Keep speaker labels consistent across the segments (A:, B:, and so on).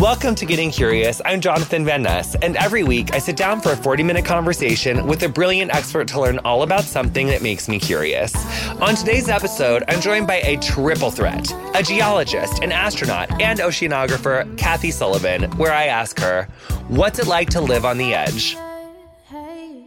A: Welcome to Getting Curious. I'm Jonathan Van Ness, and every week I sit down for a 40 minute conversation with a brilliant expert to learn all about something that makes me curious. On today's episode, I'm joined by a triple threat a geologist, an astronaut, and oceanographer, Kathy Sullivan, where I ask her, What's it like to live on the edge?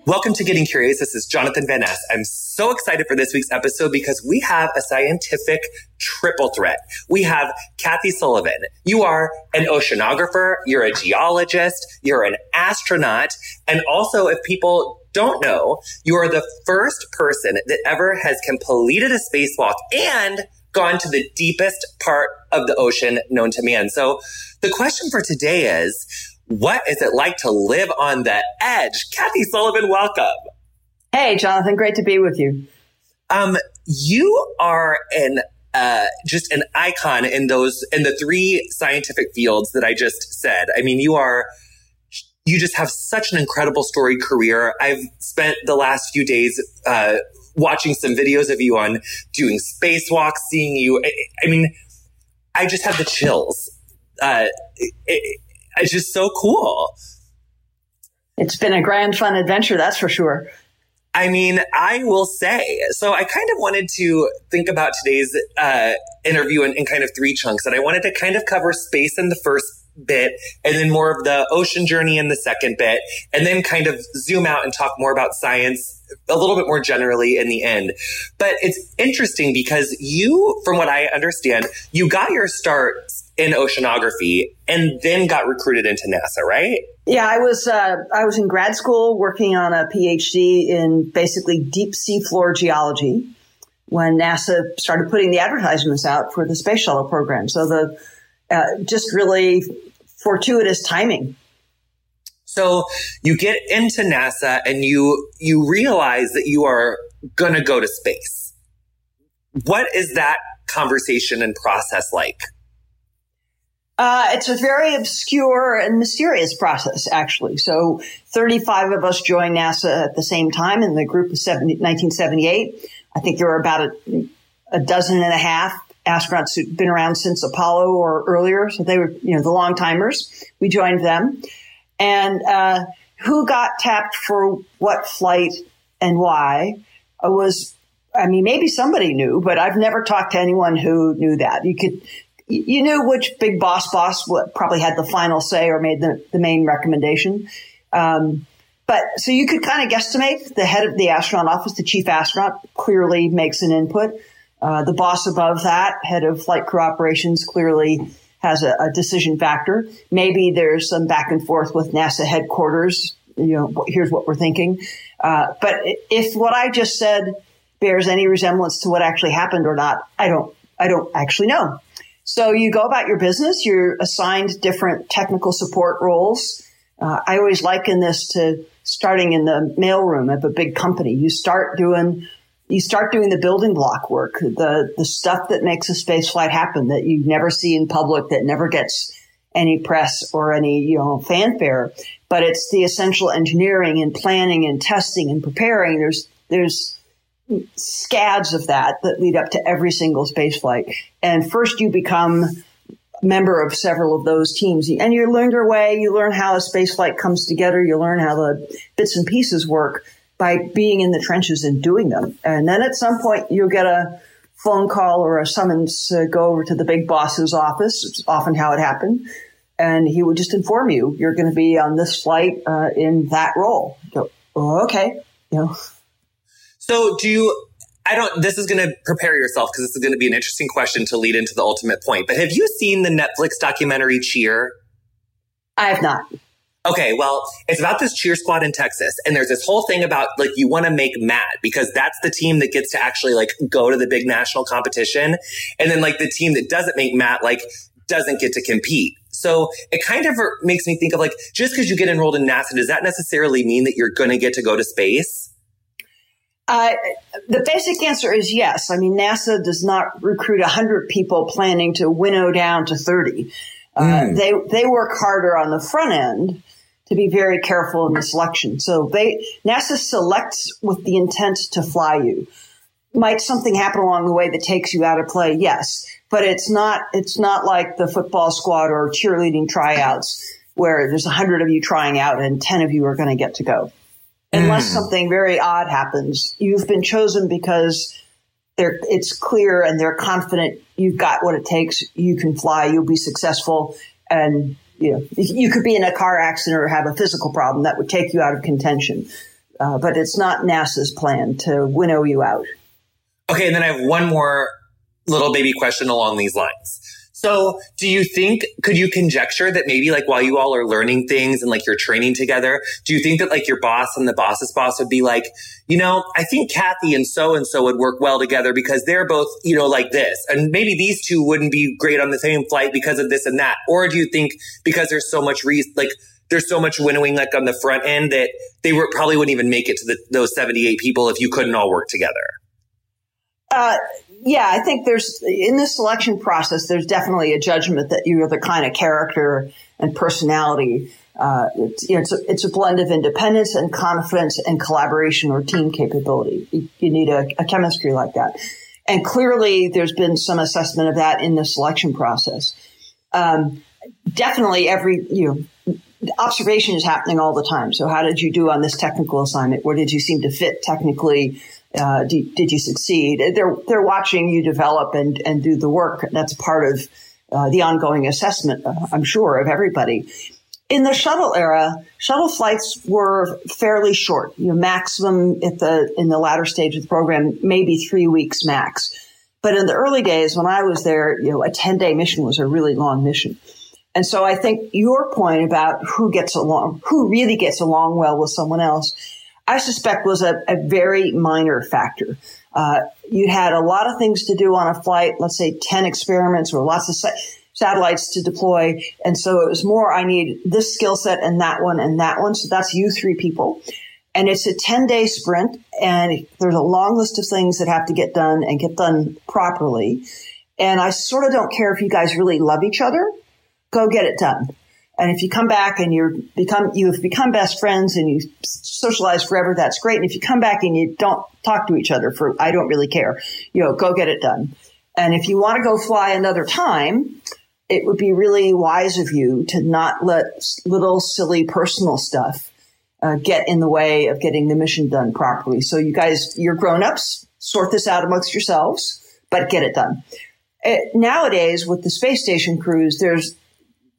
A: Welcome to Getting Curious. This is Jonathan Van Ness. I'm so excited for this week's episode because we have a scientific triple threat. We have Kathy Sullivan. You are an oceanographer, you're a geologist, you're an astronaut, and also if people don't know, you are the first person that ever has completed a spacewalk and gone to the deepest part of the ocean known to man. So the question for today is, what is it like to live on the edge? Kathy Sullivan, welcome.
B: Hey, Jonathan, great to be with you.
A: Um, you are an uh, just an icon in those in the three scientific fields that I just said. I mean, you are you just have such an incredible storied career. I've spent the last few days uh, watching some videos of you on doing spacewalks, seeing you. I, I mean, I just have the chills. Uh, it, it's just so cool.
B: It's been a grand fun adventure, that's for sure.
A: I mean, I will say, so I kind of wanted to think about today's uh, interview in, in kind of three chunks. And I wanted to kind of cover space in the first bit and then more of the ocean journey in the second bit and then kind of zoom out and talk more about science a little bit more generally in the end. But it's interesting because you, from what I understand, you got your start in oceanography and then got recruited into NASA, right?
B: Yeah, I was uh, I was in grad school working on a PhD in basically deep sea floor geology when NASA started putting the advertisements out for the space shuttle program. So the uh, just really fortuitous timing.
A: So you get into NASA and you you realize that you are going to go to space. What is that conversation and process like?
B: Uh, it's a very obscure and mysterious process, actually. So 35 of us joined NASA at the same time in the group of 70, 1978. I think there were about a, a dozen and a half astronauts who'd been around since Apollo or earlier. So they were, you know, the long timers. We joined them. And uh, who got tapped for what flight and why was I mean, maybe somebody knew, but I've never talked to anyone who knew that. You could you knew which big boss boss probably had the final say or made the, the main recommendation. Um, but so you could kind of guesstimate the head of the astronaut office, the chief astronaut clearly makes an input. Uh, the boss above that, head of flight crew operations, clearly has a, a, decision factor. Maybe there's some back and forth with NASA headquarters. You know, here's what we're thinking. Uh, but if what I just said bears any resemblance to what actually happened or not, I don't, I don't actually know. So you go about your business. You're assigned different technical support roles. Uh, I always liken this to starting in the mailroom of a big company. You start doing you start doing the building block work, the the stuff that makes a space flight happen that you never see in public, that never gets any press or any you know fanfare. But it's the essential engineering and planning and testing and preparing. There's there's scads of that that lead up to every single space flight. And first you become member of several of those teams and you learn your way. You learn how a space flight comes together. You learn how the bits and pieces work by being in the trenches and doing them. And then at some point you'll get a phone call or a summons to go over to the big boss's office. It's often how it happened. And he would just inform you, you're going to be on this flight uh, in that role. Go, oh, okay. You know,
A: so do you, I don't, this is going to prepare yourself because this is going to be an interesting question to lead into the ultimate point. But have you seen the Netflix documentary Cheer?
B: I have not.
A: Okay, well, it's about this cheer squad in Texas. And there's this whole thing about like you want to make mad because that's the team that gets to actually like go to the big national competition. And then like the team that doesn't make mat like doesn't get to compete. So it kind of makes me think of like just because you get enrolled in NASA, does that necessarily mean that you're going to get to go to space?
B: Uh, the basic answer is yes. I mean, NASA does not recruit 100 people planning to winnow down to 30. Uh, mm. They they work harder on the front end to be very careful in the selection. So they NASA selects with the intent to fly you. Might something happen along the way that takes you out of play? Yes, but it's not it's not like the football squad or cheerleading tryouts where there's a hundred of you trying out and ten of you are going to get to go. Unless mm. something very odd happens, you've been chosen because they're, it's clear and they're confident you've got what it takes. You can fly. You'll be successful. And you know, you could be in a car accident or have a physical problem that would take you out of contention. Uh, but it's not NASA's plan to winnow you out.
A: Okay, and then I have one more little baby question along these lines. So do you think, could you conjecture that maybe like while you all are learning things and like you're training together, do you think that like your boss and the boss's boss would be like, you know, I think Kathy and so and so would work well together because they're both, you know, like this. And maybe these two wouldn't be great on the same flight because of this and that. Or do you think because there's so much reason, like there's so much winnowing like on the front end that they were probably wouldn't even make it to the, those 78 people if you couldn't all work together?
B: Uh, yeah, I think there's in the selection process, there's definitely a judgment that you're the kind of character and personality. Uh, it's, you know, it's, a, it's a blend of independence and confidence and collaboration or team capability. You, you need a, a, chemistry like that. And clearly, there's been some assessment of that in the selection process. Um, definitely, every you know, observation is happening all the time. So, how did you do on this technical assignment? Where did you seem to fit technically? Uh, did, did, you succeed? They're they're watching you develop and and do the work. That's part of uh, the ongoing assessment, uh, I'm sure, of everybody. In the shuttle era, shuttle flights were fairly short. You know, maximum at the in the latter stage of the program, maybe three weeks max. But in the early days, when I was there, you know, a 10 day mission was a really long mission. And so I think your point about who gets along, who really gets along well with someone else I suspect was a, a very minor factor. Uh, you had a lot of things to do on a flight, let's say 10 experiments or lots of sa- satellites to deploy. And so it was more, I need this skill set and that one and that one. So that's you three people. And it's a 10 day sprint and there's a long list of things that have to get done and get done properly. And I sort of don't care if you guys really love each other. Go get it done. And if you come back and you're become, you've become best friends and you socialize forever, that's great. And if you come back and you don't talk to each other for, I don't really care, you know, go get it done. And if you want to go fly another time, it would be really wise of you to not let little silly personal stuff uh, get in the way of getting the mission done properly. So you guys, you're grown ups, sort this out amongst yourselves, but get it done. It, nowadays, with the space station crews, there's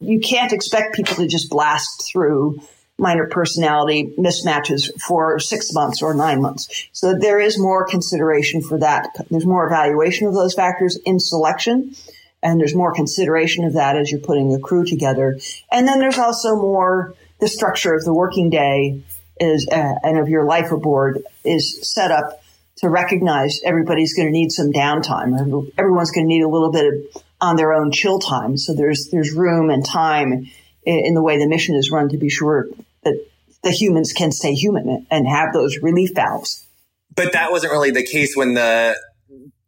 B: you can't expect people to just blast through minor personality mismatches for six months or nine months. So there is more consideration for that. There's more evaluation of those factors in selection. And there's more consideration of that as you're putting a crew together. And then there's also more the structure of the working day is, uh, and of your life aboard is set up to recognize everybody's going to need some downtime. Everyone's going to need a little bit of on their own chill time. So there's there's room and time in the way the mission is run to be sure that the humans can stay human and have those relief valves.
A: But that wasn't really the case when the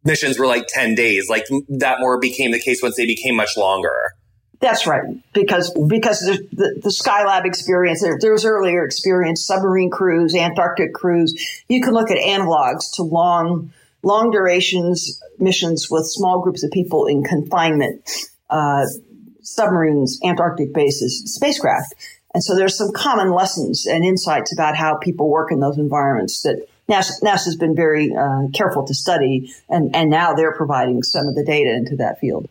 A: missions were like 10 days. Like that more became the case once they became much longer.
B: That's right, because because the, the, the Skylab experience, there, there, was earlier experience, submarine crews, Antarctic crews. You can look at analogs to long long durations missions with small groups of people in confinement, uh, submarines, Antarctic bases, spacecraft. And so there's some common lessons and insights about how people work in those environments that NASA, NASA's been very uh, careful to study, and, and now they're providing some of the data into that field.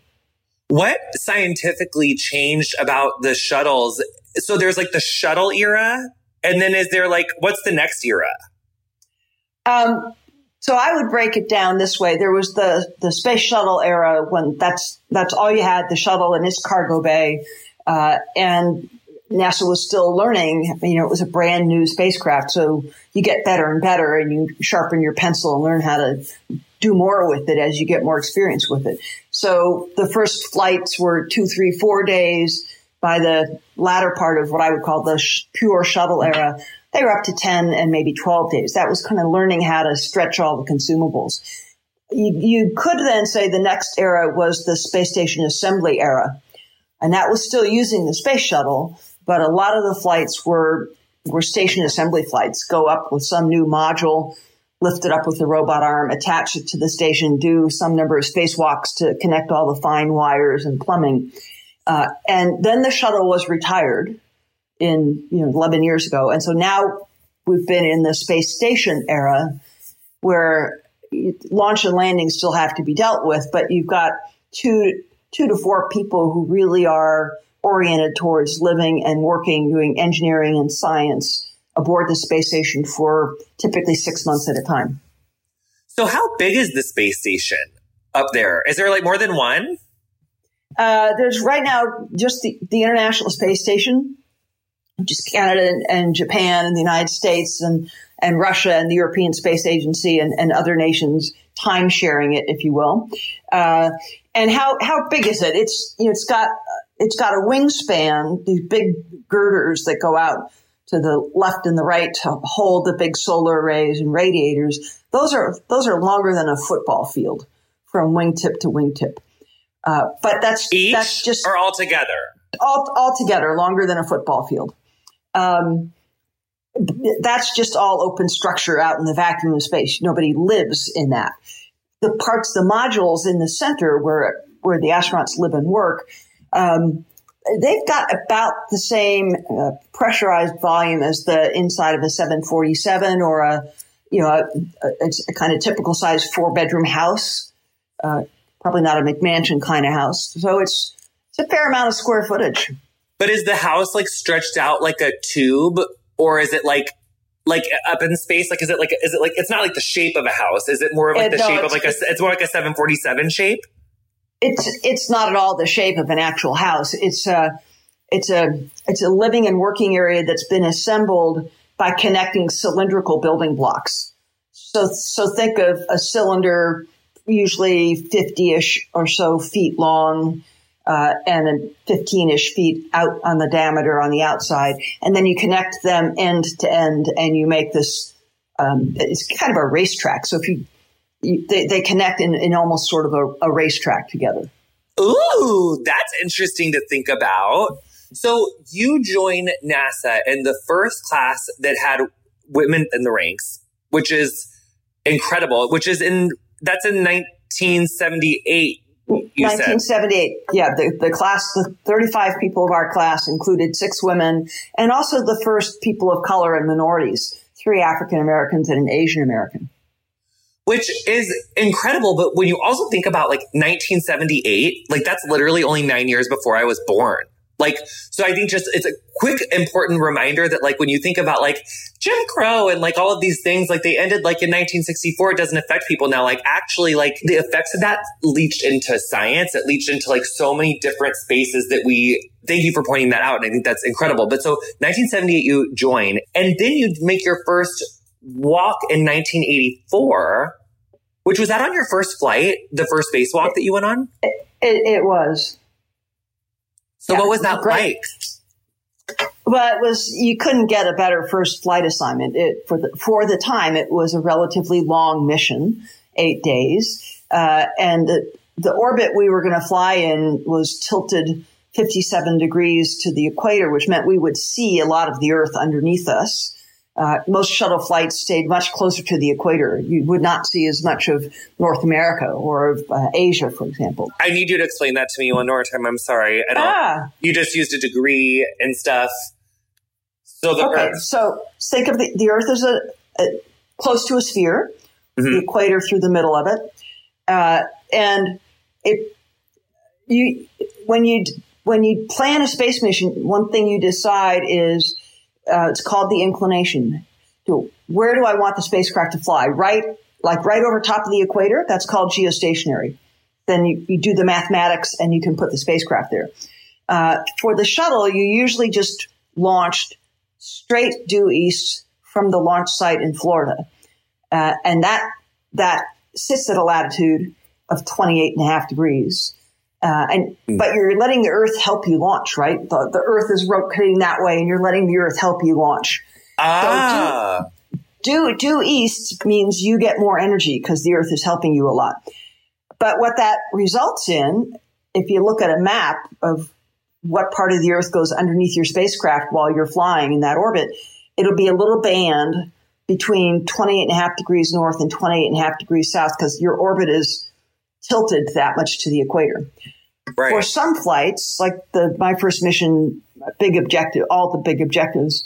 A: What scientifically changed about the shuttles? So there's like the shuttle era, and then is there like what's the next era?
B: Um, so I would break it down this way. There was the, the space shuttle era when that's, that's all you had, the shuttle and its cargo bay. Uh, and NASA was still learning. You know, it was a brand new spacecraft. So you get better and better and you sharpen your pencil and learn how to do more with it as you get more experience with it. So the first flights were two, three, four days. By the latter part of what I would call the sh- pure shuttle era, they were up to 10 and maybe 12 days. That was kind of learning how to stretch all the consumables. You, you could then say the next era was the space station assembly era. And that was still using the space shuttle, but a lot of the flights were, were station assembly flights, go up with some new module, lift it up with a robot arm, attach it to the station, do some number of spacewalks to connect all the fine wires and plumbing. Uh, and then the shuttle was retired in, you know, 11 years ago. And so now we've been in the space station era where launch and landing still have to be dealt with, but you've got two, two to four people who really are oriented towards living and working, doing engineering and science aboard the space station for typically six months at a time.
A: So, how big is the space station up there? Is there like more than one?
B: Uh, there's right now just the, the International Space Station, is Canada and, and, Japan and the United States and, and Russia and the European Space Agency and, and other nations time sharing it, if you will. Uh, and how, how big is it? It's, you know, it's got, it's got a wingspan, these big girders that go out to the left and the right to hold the big solar arrays and radiators. Those are those are longer than a football field from wingtip to wingtip. Uh, but that's
A: Each
B: that's just
A: or all together.
B: All, all together, longer than a football field. Um, that's just all open structure out in the vacuum of space. Nobody lives in that. The parts, the modules in the center where where the astronauts live and work, um, they've got about the same uh, pressurized volume as the inside of a 747 or a you know a, a, a kind of typical size four bedroom house. Uh, probably not a McMansion kind of house. So it's it's a fair amount of square footage.
A: But is the house like stretched out like a tube, or is it like like up in space? Like is it like is it like it's not like the shape of a house? Is it more of like the no, shape of like a? It's more like a seven forty seven shape
B: it's it's not at all the shape of an actual house. It's a it's a it's a living and working area that's been assembled by connecting cylindrical building blocks. So so think of a cylinder, usually fifty ish or so feet long. Uh, and 15 ish feet out on the diameter on the outside. And then you connect them end to end and you make this, um, it's kind of a racetrack. So if you they, they connect in, in almost sort of a, a racetrack together.
A: Ooh, that's interesting to think about. So you join NASA in the first class that had women in the ranks, which is incredible, which is in, that's in 1978.
B: 1978. Said. Yeah, the, the class, the 35 people of our class included six women and also the first people of color and minorities, three African Americans and an Asian American
A: which is incredible. But when you also think about like 1978, like that's literally only nine years before I was born. Like, so I think just it's a quick, important reminder that like when you think about like Jim Crow and like all of these things, like they ended like in 1964, it doesn't affect people now. Like actually, like the effects of that leached into science. It leached into like so many different spaces that we thank you for pointing that out. And I think that's incredible. But so 1978, you join and then you make your first walk in 1984, which was that on your first flight, the first spacewalk that you went on?
B: It, it, it was.
A: So yeah, what was that like?
B: Well, it was you couldn't get a better first flight assignment. It, for the for the time, it was a relatively long mission, eight days, uh, and the, the orbit we were going to fly in was tilted 57 degrees to the equator, which meant we would see a lot of the Earth underneath us. Uh, most shuttle flights stayed much closer to the equator. You would not see as much of North America or of uh, Asia, for example.
A: I need you to explain that to me one more time. I'm sorry. I don't, ah. You just used a degree and stuff.
B: So the okay, Earth. so think of the, the Earth as a, a close to a sphere, mm-hmm. the equator through the middle of it, uh, and it you when you when you plan a space mission, one thing you decide is uh, it's called the inclination. Where do I want the spacecraft to fly? Right, like right over top of the equator. That's called geostationary. Then you, you do the mathematics and you can put the spacecraft there. Uh, for the shuttle, you usually just launched straight due east from the launch site in Florida. Uh, and that, that sits at a latitude of 28 and a half degrees. Uh, and mm. but you're letting the Earth help you launch, right? The, the Earth is rotating that way, and you're letting the Earth help you launch.
A: Ah.
B: So due, due, due east means you get more energy because the Earth is helping you a lot. But what that results in, if you look at a map of what part of the Earth goes underneath your spacecraft while you're flying in that orbit, it'll be a little band between 28 and a half degrees north and 28 and a half degrees south because your orbit is tilted that much to the equator. Right. For some flights, like the my first mission, big objective, all the big objectives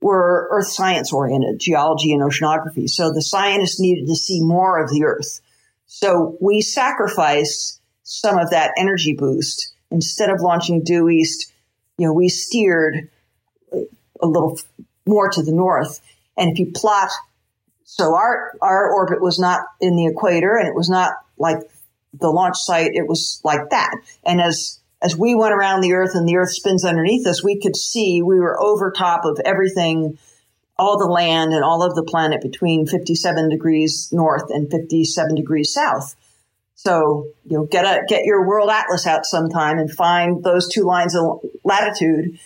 B: were earth science oriented, geology and oceanography. So the scientists needed to see more of the earth. So we sacrificed some of that energy boost. Instead of launching due east, you know, we steered a little more to the north. And if you plot, so our, our orbit was not in the equator and it was not like the launch site. It was like that. And as as we went around the earth and the earth spins underneath us, we could see we were over top of everything, all the land and all of the planet between 57 degrees north and 57 degrees south. So, you know, get a, get your world atlas out sometime and find those two lines of latitude.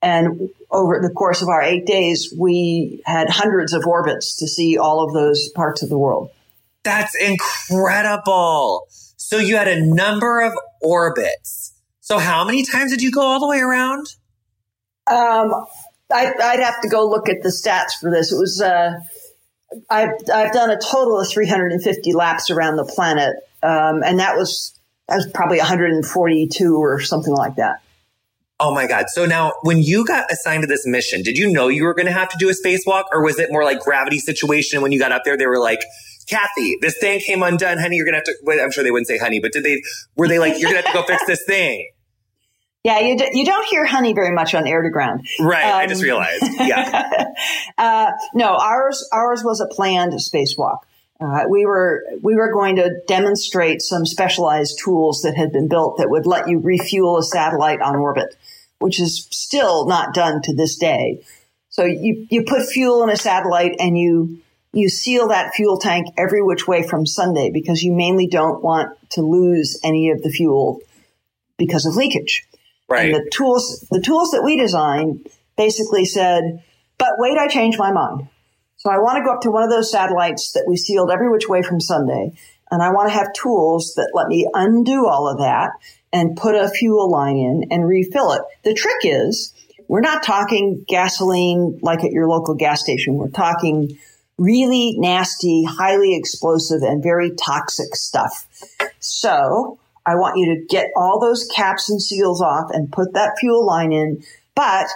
B: And over the course of our eight days, we had hundreds of orbits to see all of those parts of the world.
A: That's incredible. So you had a number of orbits so how many times did you go all the way around?
B: Um, I, would have to go look at the stats for this. It was, uh, I've, I've done a total of 350 laps around the planet. Um, and that was, that was probably 142 or something like that.
A: Oh my God. So now when you got assigned to this mission, did you know you were going to have to do a spacewalk or was it more like gravity situation when you got up there? They were like, Kathy, this thing came undone, honey. You're going to have to, I'm sure they wouldn't say honey, but did they, were they like, you're going to have to go fix this thing?
B: Yeah, you, d- you don't hear honey very much on air to ground.
A: Right. Um, I just um, realized. Yeah. uh,
B: no, ours, ours was a planned spacewalk. Uh, we were we were going to demonstrate some specialized tools that had been built that would let you refuel a satellite on orbit, which is still not done to this day. So you you put fuel in a satellite and you you seal that fuel tank every which way from Sunday because you mainly don't want to lose any of the fuel because of leakage. Right. And the tools, the tools that we designed basically said, but wait, I changed my mind. So I want to go up to one of those satellites that we sealed every which way from Sunday. And I want to have tools that let me undo all of that and put a fuel line in and refill it. The trick is we're not talking gasoline like at your local gas station. We're talking really nasty, highly explosive and very toxic stuff. So I want you to get all those caps and seals off and put that fuel line in. But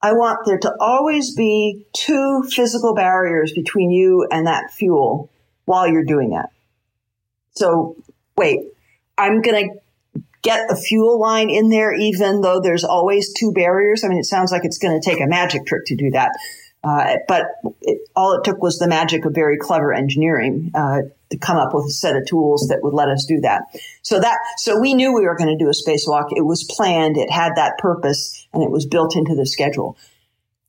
B: I want there to always be two physical barriers between you and that fuel while you're doing that. So wait, I'm going to get a fuel line in there, even though there's always two barriers. I mean, it sounds like it's going to take a magic trick to do that. Uh, but it, all it took was the magic of very clever engineering uh, to come up with a set of tools that would let us do that. So that so we knew we were going to do a spacewalk. It was planned. It had that purpose, and it was built into the schedule.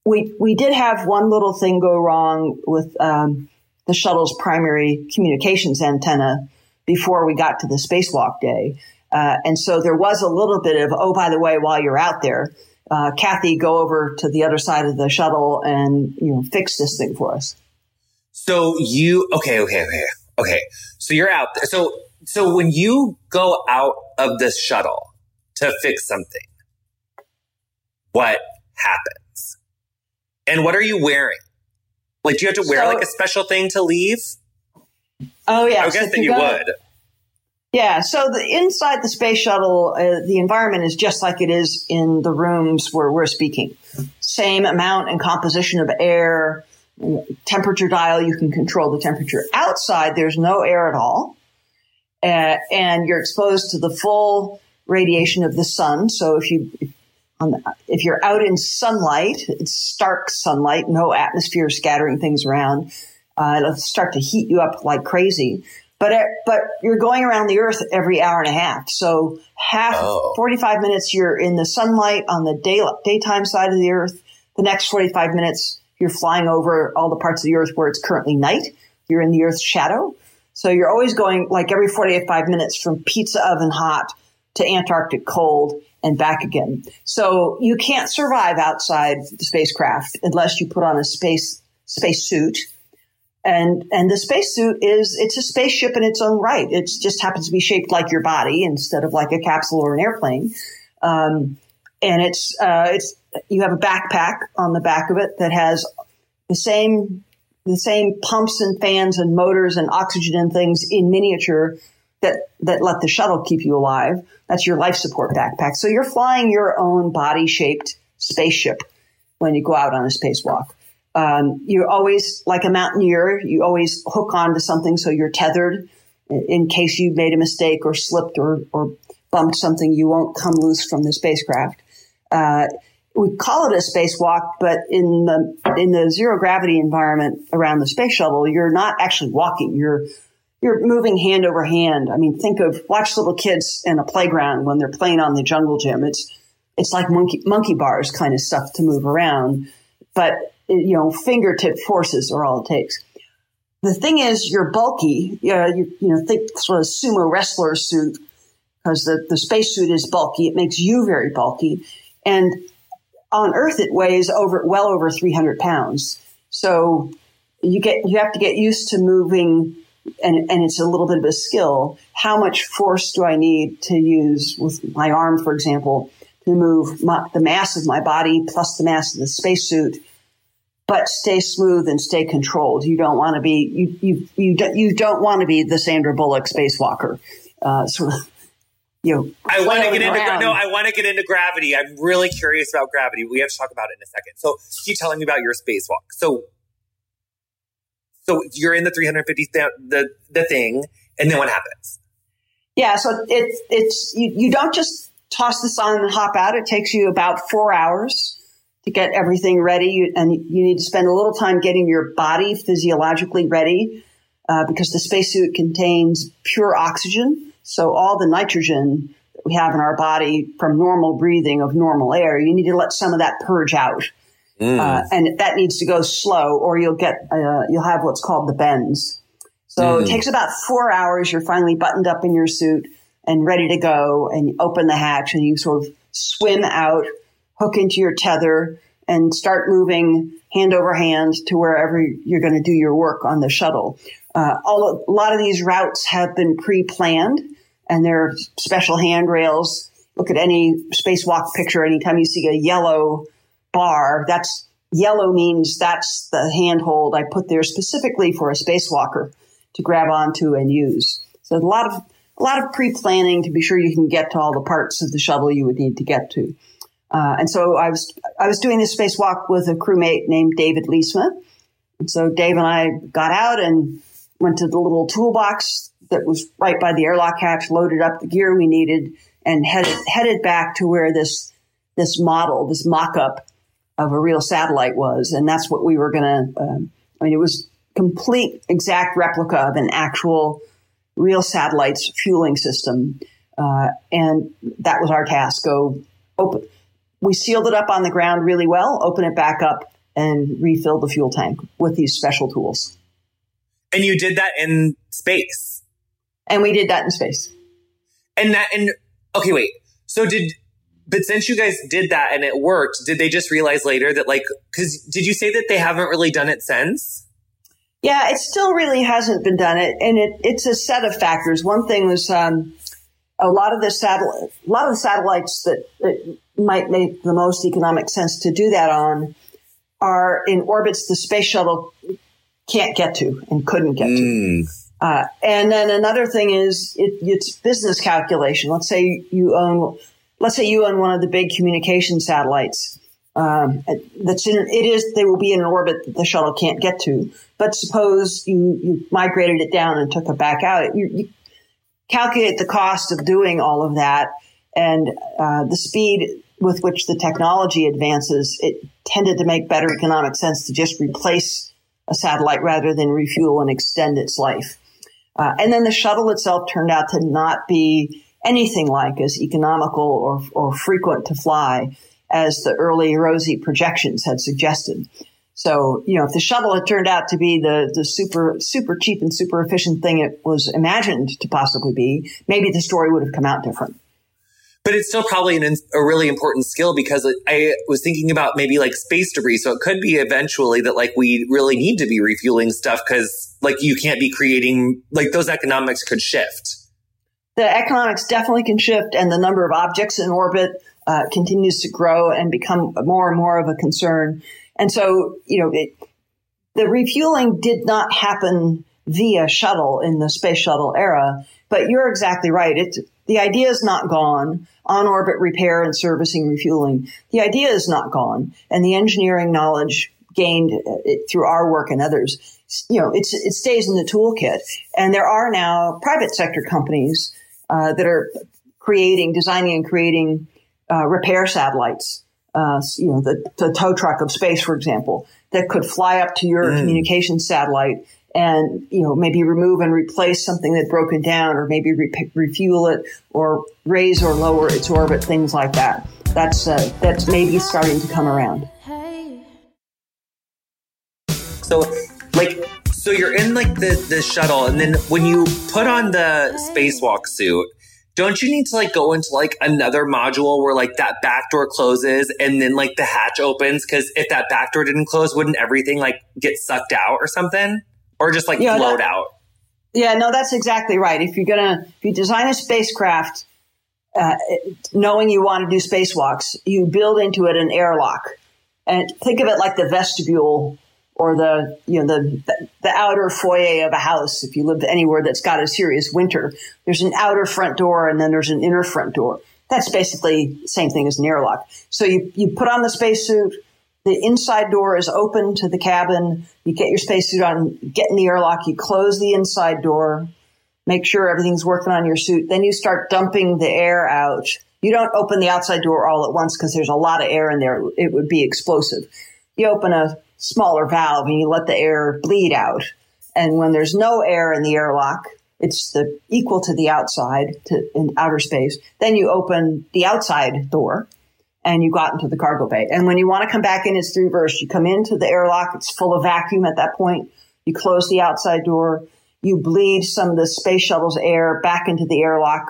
B: We we did have one little thing go wrong with um, the shuttle's primary communications antenna before we got to the spacewalk day, uh, and so there was a little bit of oh by the way while you're out there uh, Kathy go over to the other side of the shuttle and you know fix this thing for us.
A: So you okay, okay, okay, okay. So you're out there. So so when you go out of this shuttle to fix something, what happens? And what are you wearing? Like, do you have to wear so, like a special thing to leave?
B: Oh yeah,
A: I guess so that you would.
B: Yeah, so the inside the space shuttle, uh, the environment is just like it is in the rooms where we're speaking. Same amount and composition of air, temperature dial, you can control the temperature. Outside, there's no air at all, uh, and you're exposed to the full radiation of the sun. So if you if you're out in sunlight, it's stark sunlight, no atmosphere scattering things around. Uh, it'll start to heat you up like crazy. But but you're going around the Earth every hour and a half. So half oh. 45 minutes you're in the sunlight on the day, daytime side of the Earth. The next 45 minutes you're flying over all the parts of the Earth where it's currently night. You're in the Earth's shadow. So you're always going like every 45 minutes from pizza oven hot to Antarctic cold and back again. So you can't survive outside the spacecraft unless you put on a space space suit and and the spacesuit is it's a spaceship in its own right. It just happens to be shaped like your body instead of like a capsule or an airplane. Um, and it's uh, it's you have a backpack on the back of it that has the same the same pumps and fans and motors and oxygen and things in miniature that, that let the shuttle keep you alive. That's your life support backpack. So you're flying your own body shaped spaceship when you go out on a spacewalk. Um, you're always like a mountaineer. You always hook onto something so you're tethered in case you made a mistake or slipped or, or bumped something. You won't come loose from the spacecraft. Uh, we call it a spacewalk, but in the in the zero gravity environment around the space shuttle, you're not actually walking. You're you're moving hand over hand. I mean, think of watch little kids in a playground when they're playing on the jungle gym. It's it's like monkey monkey bars kind of stuff to move around, but you know, fingertip forces are all it takes. The thing is, you're bulky. You know, you, you know think sort of sumo wrestler suit because the the space suit is bulky. It makes you very bulky, and on Earth it weighs over well over 300 pounds. So you get you have to get used to moving and, and it's a little bit of a skill. How much force do I need to use with my arm, for example, to move my, the mass of my body plus the mass of the spacesuit, but stay smooth and stay controlled. You don't want to be you you you, do, you don't want to be the Sandra Bullock spacewalker. Uh, sort of you know,
A: I want to get into no, I want to get into gravity. I'm really curious about gravity. We have to talk about it in a second. So keep telling me about your spacewalk. So so you're in the 350 th- the the thing, and then what happens?
B: Yeah, so it's it's you, you don't just toss this on and hop out. It takes you about four hours to get everything ready, you, and you need to spend a little time getting your body physiologically ready uh, because the spacesuit contains pure oxygen. So all the nitrogen that we have in our body from normal breathing of normal air, you need to let some of that purge out. Mm. Uh, and that needs to go slow or you'll get, uh, you'll have what's called the bends. So mm. it takes about four hours. You're finally buttoned up in your suit and ready to go and you open the hatch and you sort of swim out, hook into your tether and start moving hand over hand to wherever you're going to do your work on the shuttle. Uh, all, a lot of these routes have been pre-planned and there are special handrails. Look at any spacewalk picture. Anytime you see a yellow bar. That's yellow means that's the handhold I put there specifically for a spacewalker to grab onto and use. So a lot of a lot of pre-planning to be sure you can get to all the parts of the shuttle you would need to get to. Uh, and so I was I was doing this spacewalk with a crewmate named David Leestma. And so Dave and I got out and went to the little toolbox that was right by the airlock hatch, loaded up the gear we needed, and headed headed back to where this this model, this mock-up of a real satellite was. And that's what we were going to, um, I mean, it was complete exact replica of an actual real satellite's fueling system. Uh, and that was our task. Go open. We sealed it up on the ground really well, open it back up and refill the fuel tank with these special tools.
A: And you did that in space.
B: And we did that in space.
A: And that, and okay, wait. So did but since you guys did that and it worked, did they just realize later that like, cause did you say that they haven't really done it since?
B: Yeah, it still really hasn't been done. It and it, it's a set of factors. One thing was um, a lot of the satellite, a lot of the satellites that, that might make the most economic sense to do that on are in orbits the space shuttle can't get to and couldn't get mm. to. Uh, and then another thing is it, it's business calculation. Let's say you own let's say you own one of the big communication satellites. Um, that's in, it is, they will be in an orbit that the shuttle can't get to. But suppose you, you migrated it down and took it back out. You, you calculate the cost of doing all of that and uh, the speed with which the technology advances. It tended to make better economic sense to just replace a satellite rather than refuel and extend its life. Uh, and then the shuttle itself turned out to not be anything like as economical or, or frequent to fly as the early rosy projections had suggested. So, you know, if the shuttle had turned out to be the, the super, super cheap and super efficient thing it was imagined to possibly be, maybe the story would have come out different.
A: But it's still probably an, a really important skill because I was thinking about maybe like space debris. So it could be eventually that like we really need to be refueling stuff because like you can't be creating, like those economics could shift
B: the economics definitely can shift and the number of objects in orbit uh, continues to grow and become more and more of a concern. And so, you know, it, the refueling did not happen via shuttle in the space shuttle era, but you're exactly right. It's, the idea is not gone. On orbit repair and servicing refueling. The idea is not gone. And the engineering knowledge gained uh, through our work and others, you know, it stays in the toolkit. And there are now private sector companies uh, that are creating, designing and creating uh, repair satellites. Uh, you know, the, the tow truck of space, for example, that could fly up to your mm. communication satellite and you know maybe remove and replace something that broken down or maybe re- refuel it or raise or lower its orbit things like that. That's uh, that's maybe starting to come around.
A: So like so you're in like the the shuttle and then when you put on the spacewalk suit don't you need to like go into like another module where like that back door closes and then like the hatch opens? Because if that back door didn't close wouldn't everything like get sucked out or something or just like yeah, float that, out.
B: Yeah, no, that's exactly right. If you're gonna, if you design a spacecraft, uh, knowing you want to do spacewalks, you build into it an airlock, and think of it like the vestibule or the you know the, the, the outer foyer of a house. If you live anywhere that's got a serious winter, there's an outer front door and then there's an inner front door. That's basically the same thing as an airlock. So you you put on the spacesuit the inside door is open to the cabin. You get your spacesuit on, get in the airlock, you close the inside door, make sure everything's working on your suit. Then you start dumping the air out. You don't open the outside door all at once because there's a lot of air in there. It would be explosive. You open a smaller valve and you let the air bleed out. And when there's no air in the airlock, it's the equal to the outside to in outer space. Then you open the outside door and you got into the cargo bay. And when you want to come back in, it's the reverse. You come into the airlock, it's full of vacuum at that point. You close the outside door. You bleed some of the space shuttle's air back into the airlock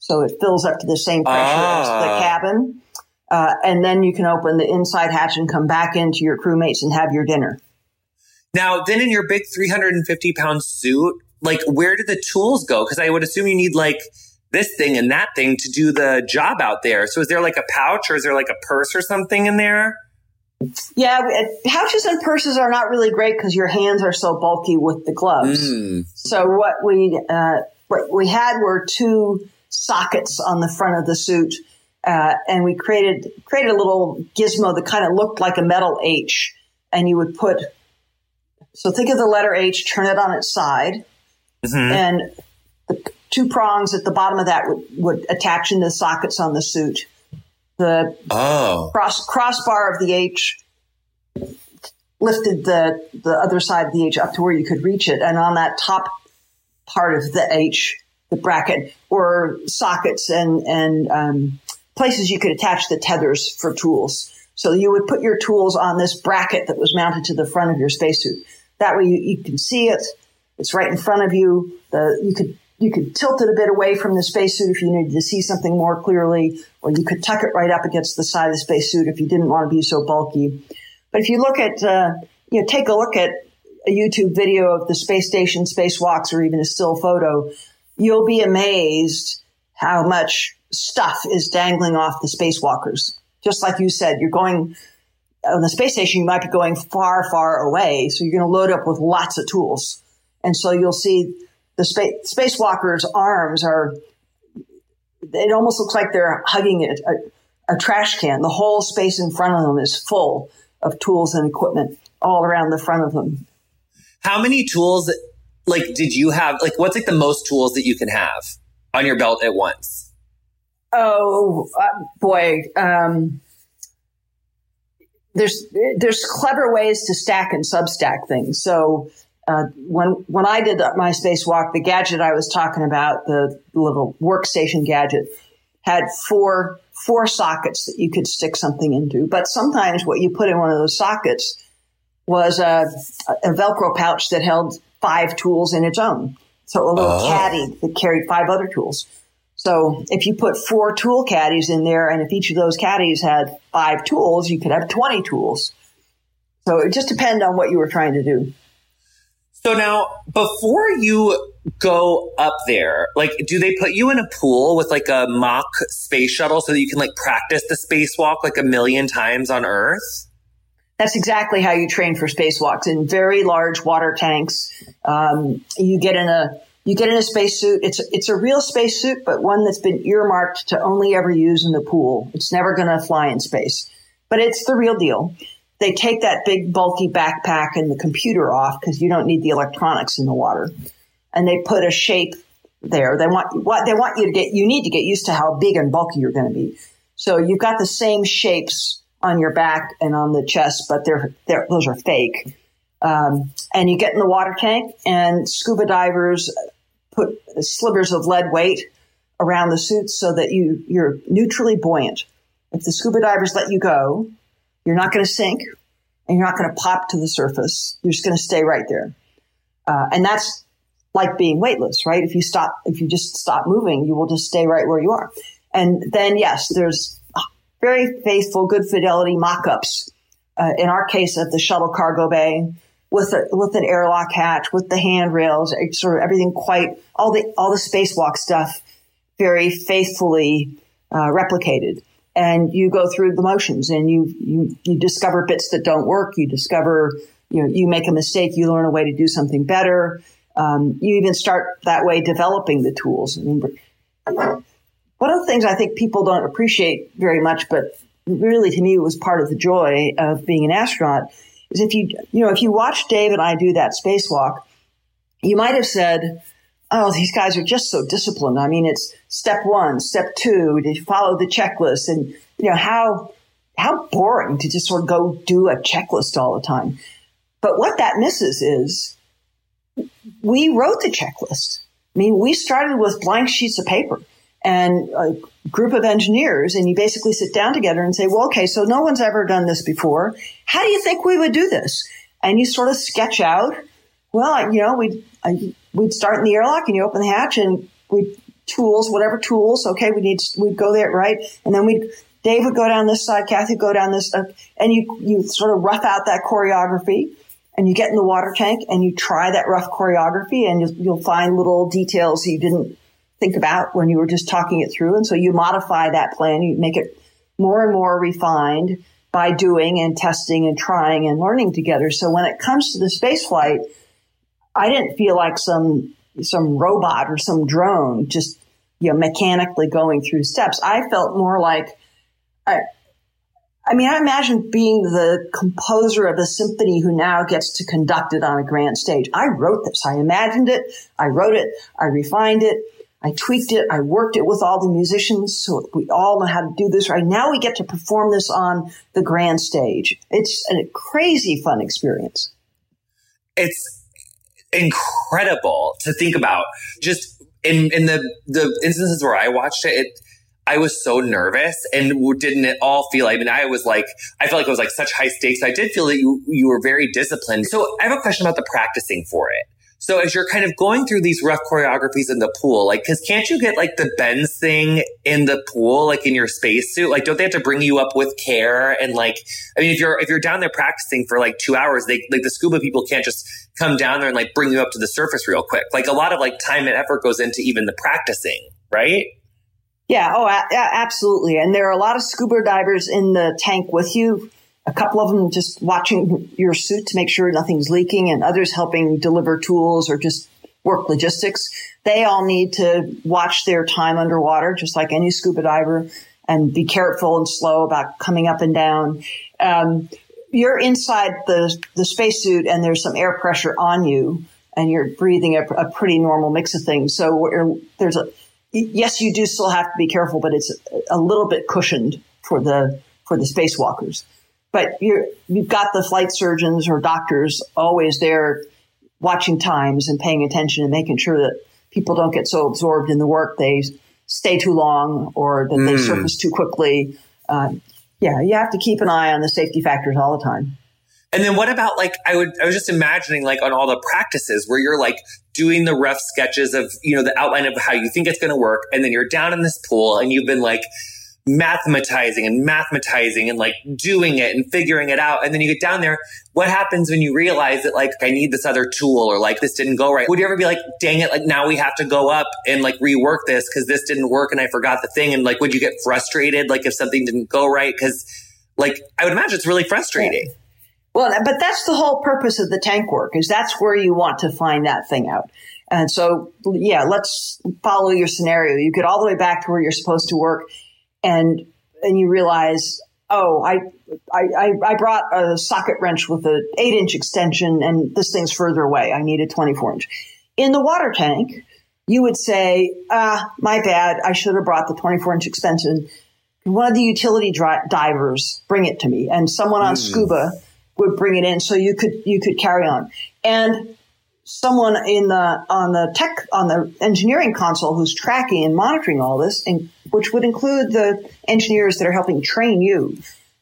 B: so it fills up to the same pressure ah. as the ah. cabin. Uh, and then you can open the inside hatch and come back into your crewmates and have your dinner.
A: Now, then in your big 350 pound suit, like where do the tools go? Because I would assume you need like this thing and that thing to do the job out there. So is there like a pouch or is there like a purse or something in there?
B: Yeah, pouches and purses are not really great because your hands are so bulky with the gloves. Mm. So what we uh, what we had were two sockets on the front of the suit, uh, and we created created a little gizmo that kind of looked like a metal H, and you would put. So think of the letter H, turn it on its side, mm-hmm. and two prongs at the bottom of that would, would attach into the sockets on the suit. The oh. cross crossbar of the H lifted the the other side of the H up to where you could reach it, and on that top part of the H, the bracket, were sockets and and um, places you could attach the tethers for tools. So you would put your tools on this bracket that was mounted to the front of your spacesuit. That way you, you can see it. It's right in front of you. The, you could you could tilt it a bit away from the spacesuit if you needed to see something more clearly, or you could tuck it right up against the side of the spacesuit if you didn't want to be so bulky. But if you look at, uh, you know, take a look at a YouTube video of the space station spacewalks or even a still photo, you'll be amazed how much stuff is dangling off the spacewalkers. Just like you said, you're going on the space station, you might be going far, far away. So you're going to load up with lots of tools. And so you'll see the space, spacewalkers' arms are, it almost looks like they're hugging a, a, a trash can. The whole space in front of them is full of tools and equipment all around the front of them.
A: How many tools, like, did you have? Like, what's like the most tools that you can have on your belt at once?
B: Oh uh, boy, um, there's there's clever ways to stack and substack things. So uh, when when I did my spacewalk, the gadget I was talking about, the little workstation gadget, had four four sockets that you could stick something into. But sometimes what you put in one of those sockets was a, a Velcro pouch that held five tools in its own. So a little oh. caddy that carried five other tools. So if you put four tool caddies in there, and if each of those caddies had five tools, you could have 20 tools. So it just depended on what you were trying to do.
A: So now, before you go up there, like, do they put you in a pool with like a mock space shuttle so that you can like practice the spacewalk like a million times on Earth?
B: That's exactly how you train for spacewalks in very large water tanks. Um, you get in a you get in a spacesuit. It's it's a real spacesuit, but one that's been earmarked to only ever use in the pool. It's never going to fly in space, but it's the real deal. They take that big bulky backpack and the computer off because you don't need the electronics in the water, and they put a shape there. They want what they want you to get. You need to get used to how big and bulky you're going to be. So you've got the same shapes on your back and on the chest, but they're, they're those are fake. Um, and you get in the water tank, and scuba divers put slivers of lead weight around the suits so that you you're neutrally buoyant. If the scuba divers let you go, you're not going to sink, and you're not going to pop to the surface. You're just going to stay right there, uh, and that's like being weightless, right? If you stop, if you just stop moving, you will just stay right where you are. And then, yes, there's very faithful, good fidelity mock-ups. Uh, in our case, at the shuttle cargo bay, with a, with an airlock hatch, with the handrails, sort of everything quite all the all the spacewalk stuff, very faithfully uh, replicated. And you go through the motions, and you you you discover bits that don't work. You discover you know you make a mistake, you learn a way to do something better. Um, you even start that way developing the tools. I mean, one of the things I think people don't appreciate very much, but really to me it was part of the joy of being an astronaut, is if you, you know, if you watch Dave and I do that spacewalk, you might have said, oh, these guys are just so disciplined. I mean, it's step one, step two, to follow the checklist. And, you know, how, how boring to just sort of go do a checklist all the time. But what that misses is we wrote the checklist. I mean, we started with blank sheets of paper and a group of engineers and you basically sit down together and say, well, okay, so no one's ever done this before. How do you think we would do this? And you sort of sketch out, well, you know, we'd, we'd start in the airlock and you open the hatch and we tools, whatever tools. Okay. We need, we'd go there, right? And then we'd, Dave would go down this side, Kathy would go down this, uh, and you, you sort of rough out that choreography and you get in the water tank and you try that rough choreography and you'll, you'll find little details you didn't think about when you were just talking it through. And so you modify that plan, you make it more and more refined by doing and testing and trying and learning together. So when it comes to the space flight, I didn't feel like some some robot or some drone just you know mechanically going through steps. I felt more like I, I mean, I imagine being the composer of a symphony who now gets to conduct it on a grand stage. I wrote this. I imagined it. I wrote it. I refined it. I tweaked it. I worked it with all the musicians so we all know how to do this right. Now we get to perform this on the grand stage. It's a crazy fun experience.
A: It's incredible to think about. Just in, in the, the instances where I watched it, it I was so nervous and didn't it all feel, I mean, I was like, I felt like it was like such high stakes. I did feel that you, you were very disciplined. So I have a question about the practicing for it. So as you're kind of going through these rough choreographies in the pool, like, cause can't you get like the bends thing in the pool, like in your spacesuit? Like, don't they have to bring you up with care? And like, I mean, if you're, if you're down there practicing for like two hours, they, like the scuba people can't just come down there and like bring you up to the surface real quick. Like a lot of like time and effort goes into even the practicing, right?
B: Yeah. Oh, a- absolutely. And there are a lot of scuba divers in the tank with you a couple of them just watching your suit to make sure nothing's leaking and others helping deliver tools or just work logistics. They all need to watch their time underwater, just like any scuba diver, and be careful and slow about coming up and down. Um, you're inside the, the spacesuit and there's some air pressure on you and you're breathing a, a pretty normal mix of things. So there's a, yes, you do still have to be careful, but it's a little bit cushioned for the, for the spacewalkers but you're, you've got the flight surgeons or doctors always there watching times and paying attention and making sure that people don't get so absorbed in the work they stay too long or that mm. they surface too quickly. Uh, yeah, you have to keep an eye on the safety factors all the time.
A: And then what about like I would I was just imagining like on all the practices where you're like doing the rough sketches of you know the outline of how you think it's going to work and then you're down in this pool and you've been like mathematizing and mathematizing and like doing it and figuring it out. And then you get down there. What happens when you realize that like I need this other tool or like this didn't go right? Would you ever be like, dang it, like now we have to go up and like rework this because this didn't work and I forgot the thing? And like, would you get frustrated like if something didn't go right? Because like I would imagine it's really frustrating.
B: Well, but that's the whole purpose of the tank work is that's where you want to find that thing out. And so, yeah, let's follow your scenario. You get all the way back to where you're supposed to work and, and you realize, oh, I, I, I brought a socket wrench with an eight inch extension and this thing's further away. I need a 24 inch. In the water tank, you would say, ah, my bad. I should have brought the 24 inch extension. One of the utility dri- divers bring it to me and someone on mm. scuba would bring it in so you could, you could carry on. And someone in the, on the tech, on the engineering console who's tracking and monitoring all this, and which would include the engineers that are helping train you,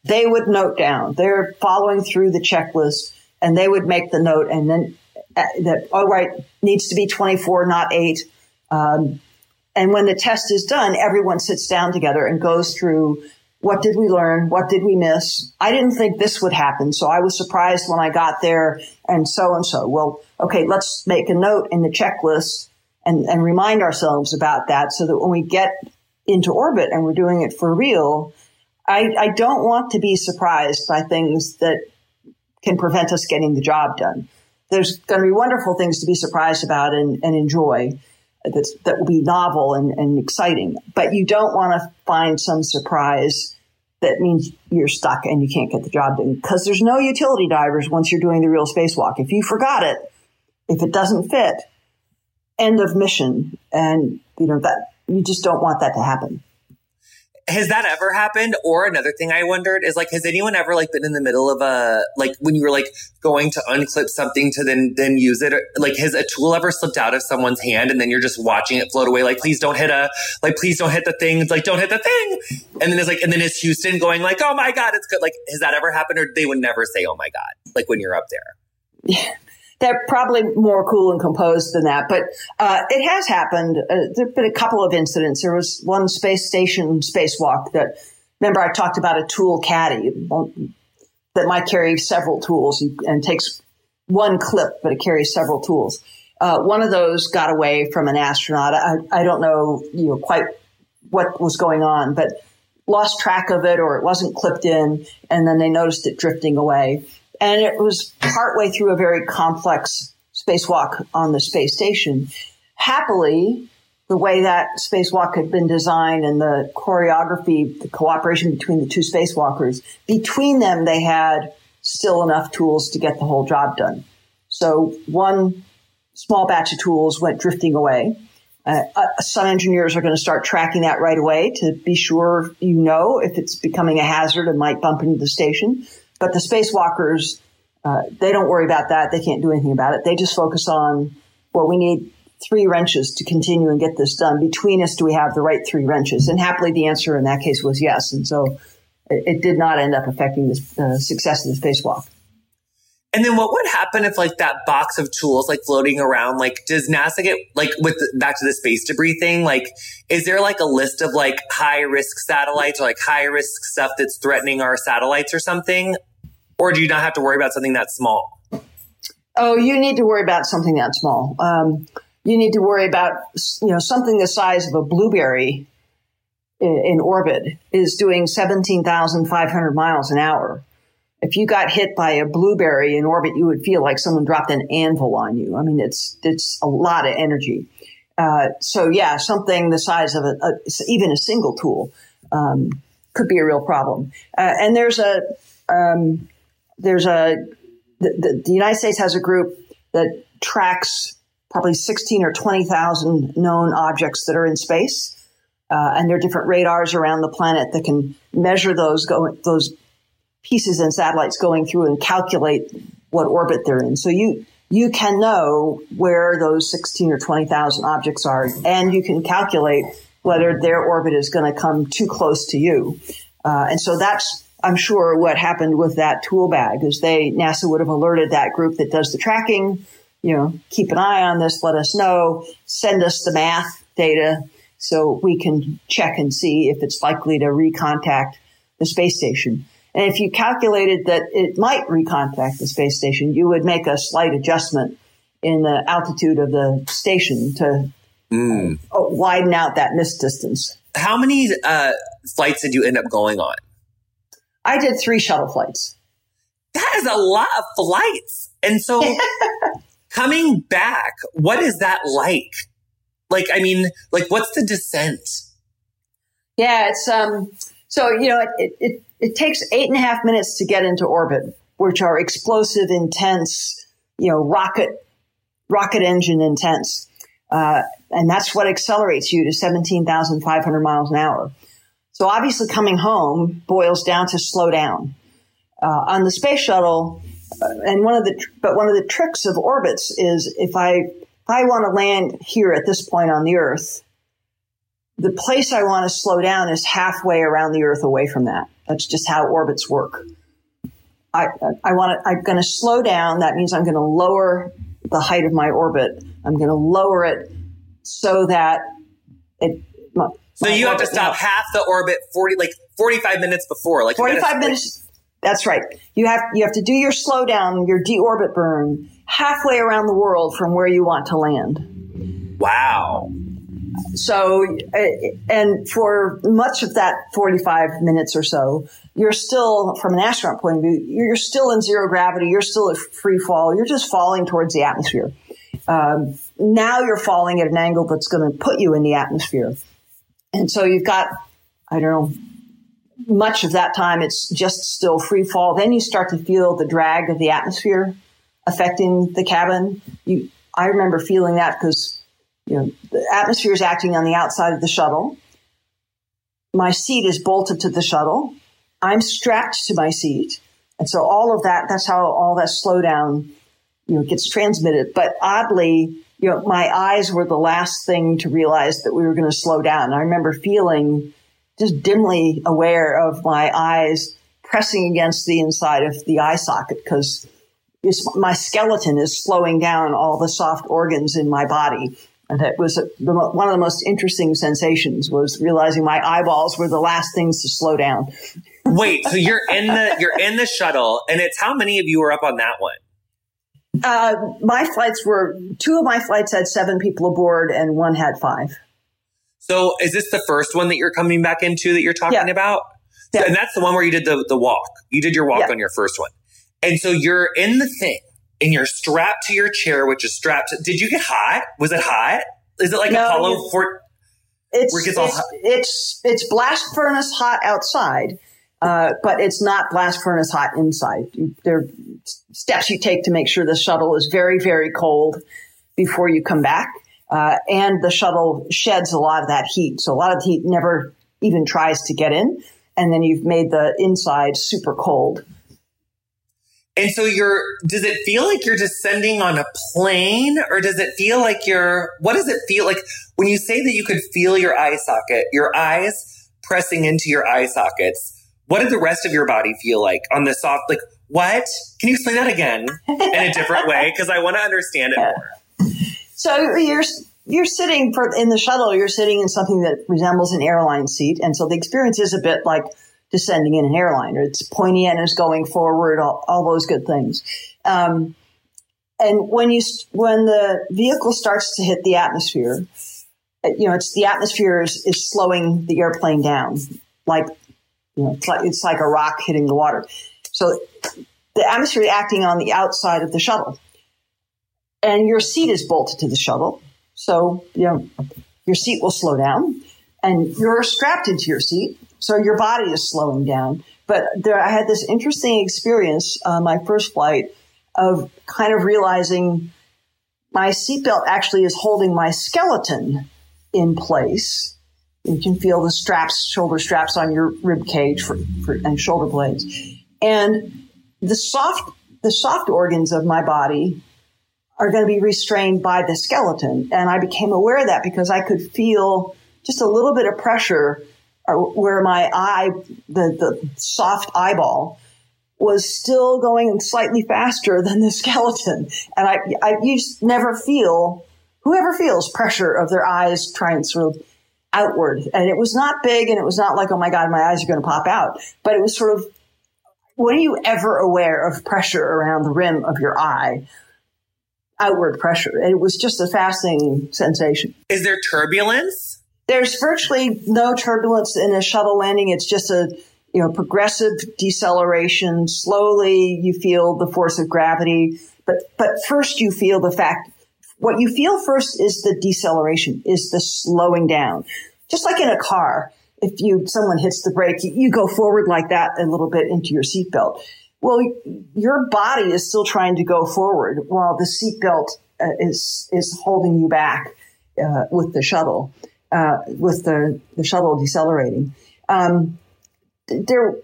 B: they would note down. They're following through the checklist and they would make the note and then uh, that, oh, right, needs to be 24, not eight. Um, and when the test is done, everyone sits down together and goes through what did we learn? What did we miss? I didn't think this would happen. So I was surprised when I got there and so and so. Well, okay, let's make a note in the checklist and, and remind ourselves about that so that when we get into orbit and we're doing it for real, I, I don't want to be surprised by things that can prevent us getting the job done. There's going to be wonderful things to be surprised about and, and enjoy that's, that will be novel and, and exciting. But you don't want to find some surprise that means you're stuck and you can't get the job done because there's no utility divers once you're doing the real spacewalk. If you forgot it, if it doesn't fit, end of mission. And, you know, that you just don't want that to happen
A: has that ever happened? Or another thing I wondered is like, has anyone ever like been in the middle of a like when you were like going to unclip something to then then use it? Like, has a tool ever slipped out of someone's hand and then you're just watching it float away? Like, please don't hit a like, please don't hit the thing. It's like, don't hit the thing. And then it's like, and then it's Houston going like, oh my god, it's good. Like, has that ever happened? Or they would never say, oh my god, like when you're up there.
B: Yeah they're probably more cool and composed than that, but uh, it has happened. Uh, there've been a couple of incidents. There was one space station spacewalk that, remember, I talked about a tool caddy that might carry several tools and takes one clip, but it carries several tools. Uh, one of those got away from an astronaut. I, I don't know, you know, quite what was going on, but lost track of it or it wasn't clipped in, and then they noticed it drifting away. And it was partway through a very complex spacewalk on the space station. Happily, the way that spacewalk had been designed and the choreography, the cooperation between the two spacewalkers, between them, they had still enough tools to get the whole job done. So one small batch of tools went drifting away. Uh, uh some engineers are going to start tracking that right away to be sure you know if it's becoming a hazard and might bump into the station. But the spacewalkers, uh, they don't worry about that. They can't do anything about it. They just focus on, well, we need three wrenches to continue and get this done. Between us, do we have the right three wrenches? And happily, the answer in that case was yes. And so it, it did not end up affecting the uh, success of the spacewalk.
A: And then what would happen if like that box of tools like floating around, like does NASA get like with back to the space debris thing? Like, is there like a list of like high risk satellites or like high risk stuff that's threatening our satellites or something? Or do you not have to worry about something that small?
B: Oh, you need to worry about something that small. Um, you need to worry about, you know, something the size of a blueberry in, orbit is doing 17,500 miles an hour. If you got hit by a blueberry in orbit, you would feel like someone dropped an anvil on you. I mean, it's, it's a lot of energy. Uh, so yeah, something the size of a, a even a single tool, um, could be a real problem. Uh, and there's a, um, there's a the, the, the, United States has a group that tracks probably 16 or 20,000 known objects that are in space. Uh, and there are different radars around the planet that can measure those going, those pieces and satellites going through and calculate what orbit they're in. So you, you can know where those 16 or 20,000 objects are, and you can calculate whether their orbit is going to come too close to you. Uh, and so that's I'm sure what happened with that tool bag is they, NASA would have alerted that group that does the tracking, you know, keep an eye on this, let us know, send us the math data so we can check and see if it's likely to recontact the space station. And if you calculated that it might recontact the space station, you would make a slight adjustment in the altitude of the station to mm. widen out that miss distance.
A: How many uh, flights did you end up going on?
B: I did three shuttle flights.
A: That is a lot of flights. And so coming back, what is that like? Like, I mean, like, what's the descent?
B: Yeah, it's, um, so, you know, it, it, it takes eight and a half minutes to get into orbit, which are explosive, intense, you know, rocket, rocket engine intense. Uh, and that's what accelerates you to 17,500 miles an hour. So obviously coming home boils down to slow down. Uh, on the space shuttle, uh, and one of the, but one of the tricks of orbits is if I, if I want to land here at this point on the Earth, the place I want to slow down is halfway around the Earth away from that. That's just how orbits work. I, I want to, I'm going to slow down. That means I'm going to lower the height of my orbit. I'm going to lower it so that it,
A: so you have to stop half the orbit 40, like 45 minutes before, like
B: 45 minutes. That's right. You have, you have to do your slowdown, your deorbit burn halfway around the world from where you want to land.
A: Wow.
B: So, uh, and for much of that 45 minutes or so, you're still, from an astronaut point of view, you're still in zero gravity. You're still at free fall. You're just falling towards the atmosphere. Um, now you're falling at an angle that's going to put you in the atmosphere. And so you've got, I don't know, much of that time it's just still free fall. Then you start to feel the drag of the atmosphere affecting the cabin. You, I remember feeling that because, you know, the atmosphere is acting on the outside of the shuttle. My seat is bolted to the shuttle. I'm strapped to my seat. And so all of that, that's how all that slowdown, you know, gets transmitted. But oddly, you know, my eyes were the last thing to realize that we were going to slow down. I remember feeling just dimly aware of my eyes pressing against the inside of the eye socket because my skeleton is slowing down all the soft organs in my body. And was a, the, one of the most interesting sensations was realizing my eyeballs were the last things to slow down.
A: Wait, so you're in the you're in the shuttle, and it's how many of you were up on that one?
B: Uh, my flights were two of my flights had seven people aboard, and one had five.
A: So, is this the first one that you're coming back into that you're talking
B: yeah.
A: about?
B: Yeah.
A: And that's the one where you did the the walk. You did your walk
B: Yeah.
A: on your first one, and so you're in the thing, and you're strapped to your chair, which is strapped. To, did you get hot? Was it hot? Is it like
B: No,
A: Apollo
B: you-
A: four?
B: It's
A: it
B: it's, it's it's blast furnace hot outside, uh, but it's not blast furnace hot inside. There are steps you take to make sure the shuttle is very very cold before you come back, uh, and the shuttle sheds a lot of that heat. So a lot of heat never even tries to get in, and then you've made the inside super cold.
A: And so you're, does it feel like you're descending on a plane or does it feel like you're, what does it feel like when you say that you could feel your eye socket, your eyes pressing into your eye sockets? What did the rest of your body feel like on the soft, like what? Can you explain that again in a different way? Cause I want to understand it more.
B: So you're you're sitting for in the shuttle. You're sitting in something that resembles an airline seat, and so the experience is a bit like descending in an airliner. It's pointy end is going forward, all, all those good things. Um, and when you when the vehicle starts to hit the atmosphere, uh, you know it's the atmosphere is, is slowing the airplane down, like you know it's like it's like a rock hitting the water. So the atmosphere is acting on the outside of the shuttle and your seat is bolted to the shuttle. So, you know, your seat will slow down and you're strapped into your seat. So your body is slowing down. But there, I had this interesting experience on my first flight of kind of realizing my seatbelt actually is holding my skeleton in place. You can feel the straps, shoulder straps on your rib cage for, for, and shoulder blades. And the soft, the soft organs of my body are going to be restrained by the skeleton. And I became aware of that because I could feel just a little bit of pressure uh, where my eye, the, the soft eyeball, was still going slightly faster than the skeleton. And I, I you never feel, whoever feels pressure of their eyes trying sort of outward. And it was not big and it was not like, oh my God, my eyes are going to pop out. But it was sort of, were you ever aware of pressure around the rim of your eye? outward pressure. It was just a fascinating sensation.
A: Is there turbulence?
B: There's virtually no turbulence in a shuttle landing. It's just a you know, progressive deceleration. Slowly you feel the force of gravity, but, but first you feel the fact, what you feel first is the deceleration, is the slowing down. Just like in a car, if you, someone hits the brake, you go forward like that a little bit into your seatbelt. Well, your body is still trying to go forward while the seatbelt uh, is, is holding you back, uh, with the shuttle, uh, with the, the shuttle decelerating. Um, there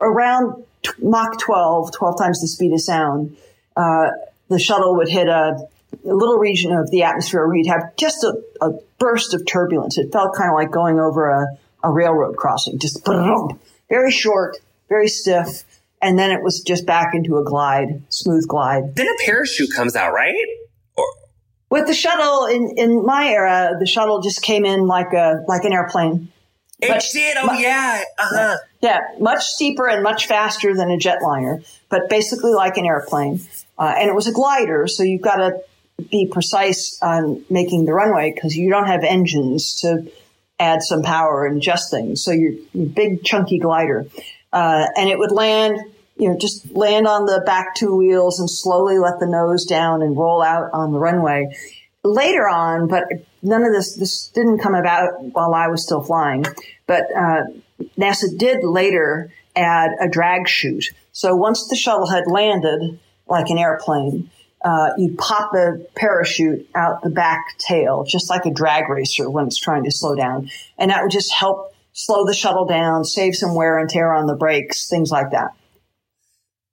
B: around Mach 12, 12 times the speed of sound, uh, the shuttle would hit a, a, little region of the atmosphere where you'd have just a, a burst of turbulence. It felt kind of like going over a, a railroad crossing, just very short, very stiff. And then it was just back into a glide, smooth glide.
A: Then a parachute comes out, right? Or-
B: With the shuttle in, in my era, the shuttle just came in like a like an airplane.
A: It
B: But-
A: did. Oh yeah. Uh huh.
B: Yeah, much steeper and much faster than a jetliner, but basically like an airplane. Uh, and it was a glider, so you've got to be precise on making the runway because you don't have engines to add some power and adjust things. So you're, big, chunky glider. Uh, and it would land, you know, just land on the back two wheels and slowly let the nose down and roll out on the runway. Later on, but none of this, this didn't come about while I was still flying, but, uh, NASA did later add a drag chute. So once the shuttle had landed like an airplane, uh, you'd pop the parachute out the back tail, just like a drag racer when it's trying to slow down. And that would just help slow the shuttle down, save some wear and tear on the brakes, things like that.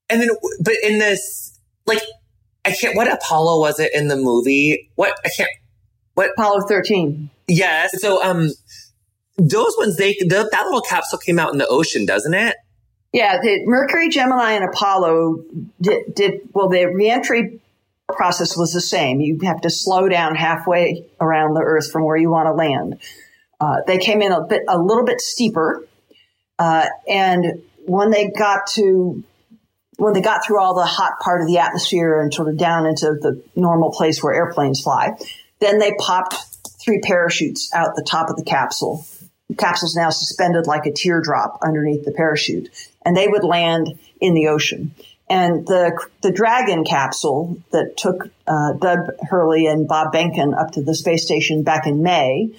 A: And then, but in this, like, I can't. What Apollo was it in the movie? What I can't. What?
B: Apollo 13.
A: Yes. So, um, those ones they the, that little capsule came out in the ocean, doesn't it?
B: Yeah, the Mercury, Gemini, and Apollo did, did well. The reentry process was the same. You have to slow down halfway around the Earth from where you want to land. Uh, they came in a bit, a little bit steeper, uh, and when they got to when they got through all the hot part of the atmosphere and sort of down into the normal place where airplanes fly, then they popped three parachutes out the top of the capsule. The capsule's now suspended like a teardrop underneath the parachute, and they would land in the ocean. And the the Dragon capsule that took uh, Doug Hurley and Bob Behnken up to the space station back in May,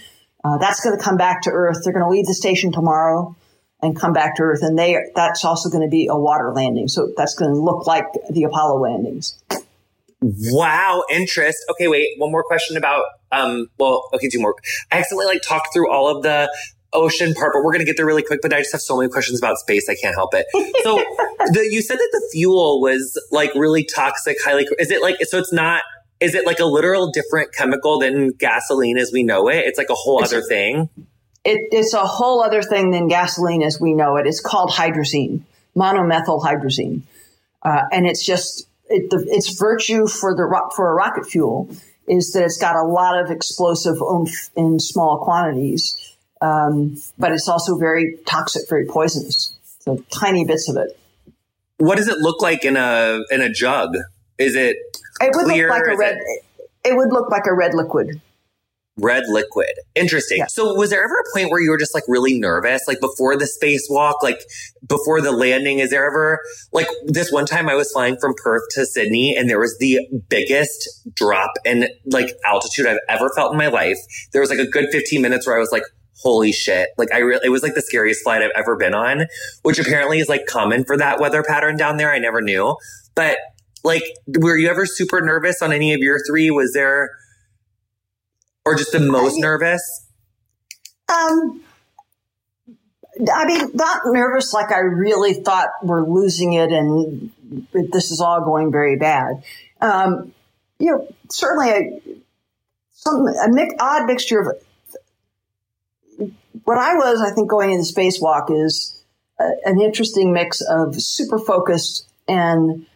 B: uh, that's going to come back to Earth. They're going to leave the station tomorrow and come back to Earth, and they that's also going to be a water landing. So that's going to look like the Apollo landings.
A: Wow, interest. Okay, wait. One more question about. Um. Well, okay, two more. I accidentally like talked through all of the ocean part, but we're gonna get there really quick. But I just have so many questions about space. I can't help it. So, the, you said that the fuel was like really toxic, highly. Is it like so? It's not. Is it like a literal different chemical than gasoline as we know it? It's like a whole
B: It's-
A: other thing.
B: It, it's a whole other thing than gasoline as we know it. It's called hydrazine, monomethyl hydrazine, uh, and it's just it, the, its virtue for the for a rocket fuel is that it's got a lot of explosive oomph in small quantities, um, but it's also very toxic, very poisonous. So tiny bits of it.
A: What does it look like in a in a jug? Is it
B: It would
A: Clear,
B: look like a red. It would look like a red liquid.
A: red liquid. Interesting.
B: Yeah.
A: So was there ever a point where you were just like really nervous, like before the spacewalk, like before the landing? Is there ever like this one time I was flying from Perth to Sydney and there was the biggest drop in like altitude I've ever felt in my life. There was like a good 15 minutes where I was like, holy shit. Like I really, it was like the scariest flight I've ever been on, which apparently is like common for that weather pattern down there. I never knew. But like, were you ever super nervous on any of your three? Was there, or just the most
B: I-
A: nervous?
B: Um, I mean, not nervous like I really thought we're losing it and this is all going very bad. Um, you know, certainly a, some, a mix, odd mixture of what I was, I think, going into spacewalk is a, an interesting mix of super focused and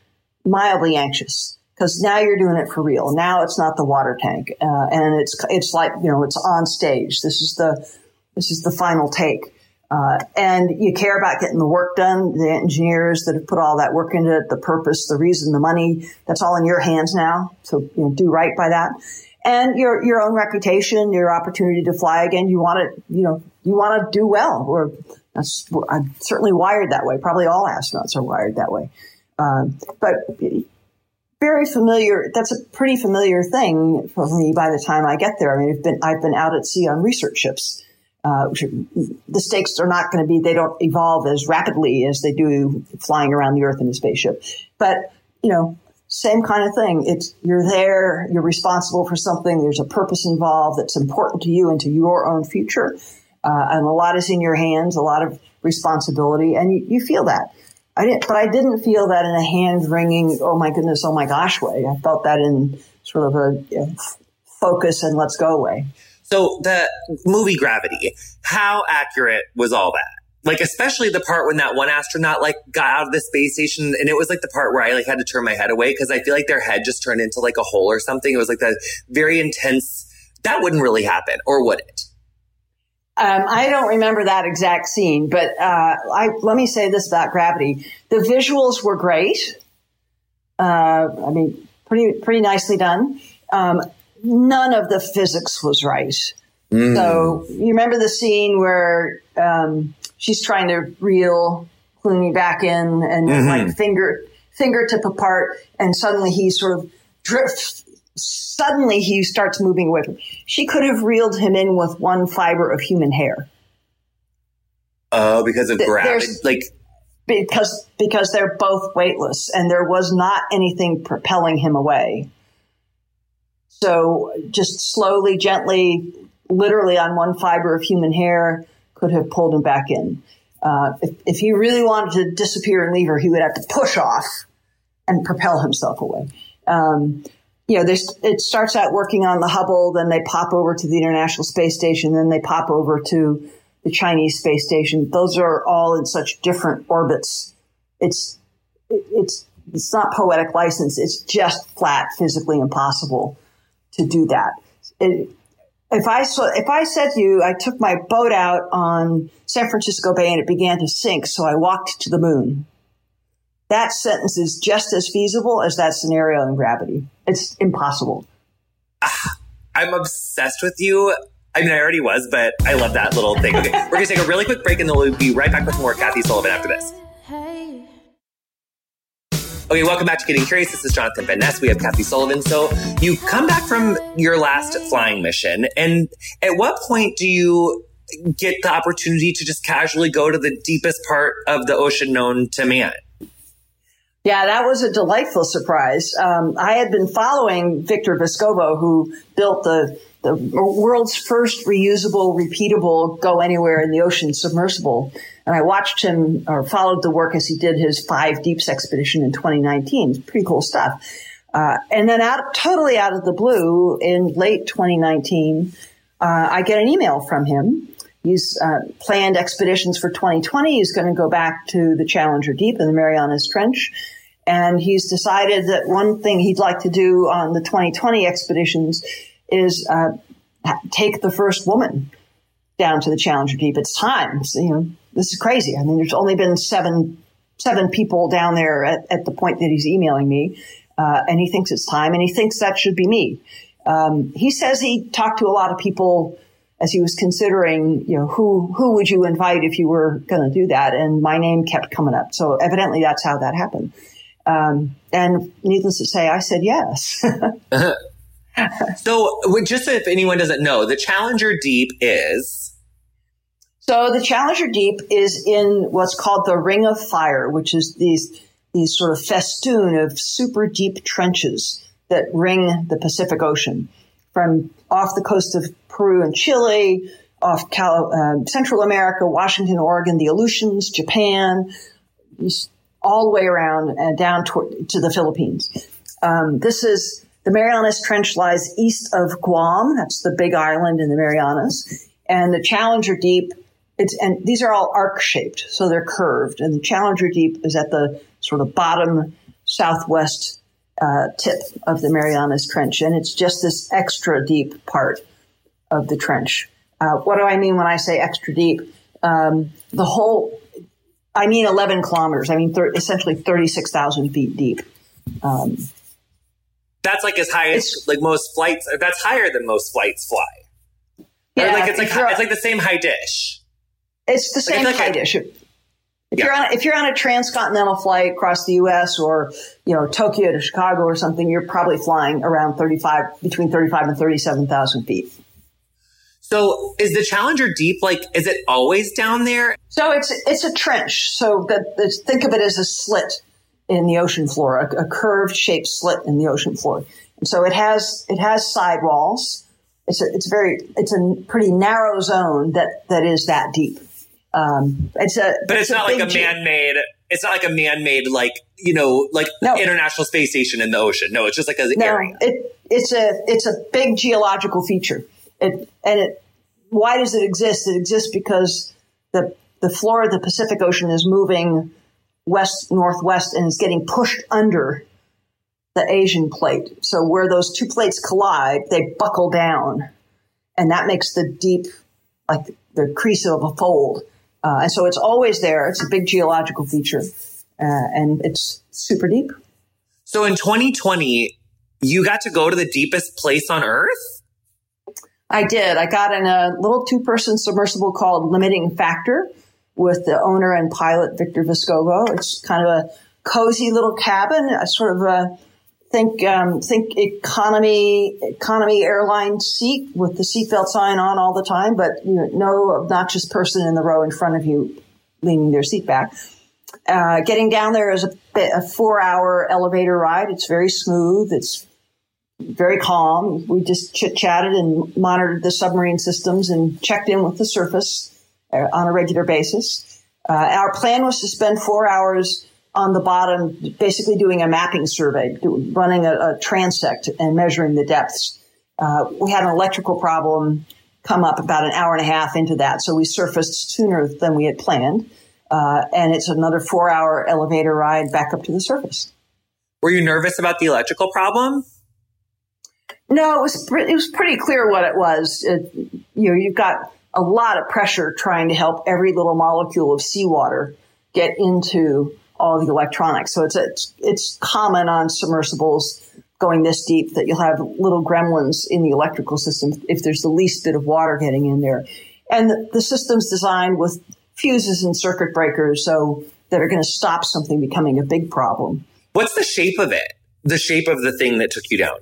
B: mildly anxious because now you're doing it for real. Now it's not the water tank, uh, and it's it's like you know it's on stage. This is the this is the final take, uh, and you care about getting the work done. The engineers that have put all that work into it, the purpose, the reason, the money. That's all in your hands now. So you know, do right by that. And your your own reputation, your opportunity to fly again. You want to, you know, you want to do well. Or I'm certainly wired that way. Probably all astronauts are wired that way. Um, but very familiar. That's a pretty familiar thing for me by the time I get there. I mean, I've been, I've been out at sea on research ships. Uh, the stakes are not going to be, they don't evolve as rapidly as they do flying around the earth in a spaceship. But, you know, same kind of thing. It's, you're there, you're responsible for something, there's a purpose involved that's important to you and to your own future. Uh, and a lot is in your hands, a lot of responsibility, and you, you feel that. I didn't, but I didn't feel that in a hand wringing, oh my goodness, oh my gosh way. I felt that in sort of a you know, focus and let's go way.
A: So the movie Gravity, how accurate was all that? Like, especially the part when that one astronaut like got out of the space station and it was like the part where I like had to turn my head away because I feel like their head just turned into like a hole or something. It was like that very intense. That wouldn't really happen, or would it?
B: Um, I don't remember that exact scene, but uh, I, let me say this about Gravity: the visuals were great. Uh, I mean, pretty pretty nicely done. Um, none of the physics was right. Mm. So you remember the scene where um, she's trying to reel Clooney back in and mm-hmm. like finger fingertip apart, and suddenly he sort of drifts suddenly he starts moving away from. her. She could have reeled him in with one fiber of human hair.
A: Oh, uh, because of gravity, like
B: because because they're both weightless, and there was not anything propelling him away. So, just slowly, gently, literally on one fiber of human hair, could have pulled him back in. Uh, if, if he really wanted to disappear and leave her, he would have to push off and propel himself away. Um, you know, it starts out working on the Hubble, then they pop over to the International Space Station, then they pop over to the Chinese space station. Those are all in such different orbits. It's it's it's not poetic license. It's just flat physically impossible to do that. It, if I saw, if I said to you, I took my boat out on San Francisco Bay and it began to sink, so I walked to the moon that sentence is just as feasible as that scenario in gravity. It's impossible.
A: Ah, I'm obsessed with you. I mean, I already was, but I love that little thing. Okay, we're going to take a really quick break and then we'll be right back with more Kathy Sullivan after this. Hey. Okay, welcome back to Getting Curious. This is Jonathan Van Ness. We have Kathy Sullivan. So you come back from your last flying mission, and at what point do you get the opportunity to just casually go to the deepest part of the ocean known to man?
B: Yeah, that was a delightful surprise. Um, I had been following Victor Vescovo, who built the the world's first reusable, repeatable, go anywhere in the ocean submersible. And I watched him or followed the work as he did his five deeps expedition in 2019. It's pretty cool stuff. Uh, and then out, totally out of the blue in late 2019, uh, I get an email from him He's uh, planned expeditions for 2020. He's going to go back to the Challenger Deep in the Marianas Trench. And he's decided that one thing he'd like to do on the 2020 expeditions is uh, take the first woman down to the Challenger Deep. It's time. So, you know, this is crazy. I mean, there's only been seven seven people down there at, at the point that he's emailing me, uh, and he thinks it's time, and he thinks that should be me. Um, he says he talked to a lot of people as he was considering, you know, who who would you invite if you were going to do that, and my name kept coming up. So evidently, that's how that happened. Um, and needless to say, I said yes.
A: so, just if anyone doesn't know, the Challenger Deep is.
B: So the Challenger Deep is in what's called the Ring of Fire, which is these these sort of festoon of super deep trenches that ring the Pacific Ocean from off the coast of Peru and Chile, off Cal- uh, Central America, Washington, Oregon, the Aleutians, Japan, all the way around and down to, to the Philippines. Um, this is the Marianas Trench lies east of Guam. That's the big island in the Marianas. And the Challenger Deep, it's, and these are all arc shaped, so they're curved. And the Challenger Deep is at the sort of bottom southwest uh, tip of the Marianas Trench. And it's just this extra deep part of the trench. Uh, what do I mean when I say extra deep? Um, the whole I mean 11 kilometers. I mean thir- essentially 36,000 feet deep. Um,
A: that's like as high as like most flights. That's higher than most flights fly. Yeah, or like it's like it's like the same high dish.
B: It's the same like height I, issue. If yeah. you're on if you're on a transcontinental flight across the U.S. or you know Tokyo to Chicago or something, you're probably flying around 35 between 35 and 37 thousand feet.
A: So is the Challenger deep? Like, is it always down there?
B: So it's it's a trench. So that think of it as a slit in the ocean floor, a, a curved shaped slit in the ocean floor. And so it has it has sidewalls. It's a, it's very it's a pretty narrow zone that that is that deep. Um, it's a
A: but it's, it's not like a man made. It's not like a man made like you know like no. International Space Station in the ocean. No, it's just like an no, area.
B: It, it's a it's a big geological feature. It and it why does it exist? It exists because the the floor of the Pacific Ocean is moving west northwest and is getting pushed under the Asian plate. So where those two plates collide, they buckle down, and that makes the deep, like the crease of a fold. Uh, and so it's always there. It's a big geological feature, uh, and it's super deep.
A: So in 2020, you got to go to the deepest place on Earth.
B: I did. I got in a little two-person submersible called Limiting Factor with the owner and pilot Victor Vescovo. It's kind of a cozy little cabin, a sort of a think um, think economy economy airline seat with the seatbelt sign on all the time, but you know, no obnoxious person in the row in front of you leaning their seat back. Uh, getting down there is a, a four hour elevator ride. It's very smooth. It's very calm. We just chit chatted and monitored the submarine systems and checked in with the surface uh, on a regular basis. Uh, our plan was to spend four hours on the bottom, basically doing a mapping survey, running a, a transect and measuring the depths. Uh, we had an electrical problem come up about an hour and a half into that, so we surfaced sooner than we had planned. Uh, and it's another four hour elevator ride back up to the surface.
A: Were you nervous about the electrical problem?
B: No, it was it was pretty clear what it was. It, you know, you've got a lot of pressure trying to help every little molecule of seawater get into all the electronics. So it's, it's, it's common on submersibles going this deep that you'll have little gremlins in the electrical system if there's the least bit of water getting in there. And the, the system's designed with fuses and circuit breakers so that are going to stop something becoming a big problem.
A: What's the shape of it? The shape of the thing that took you down?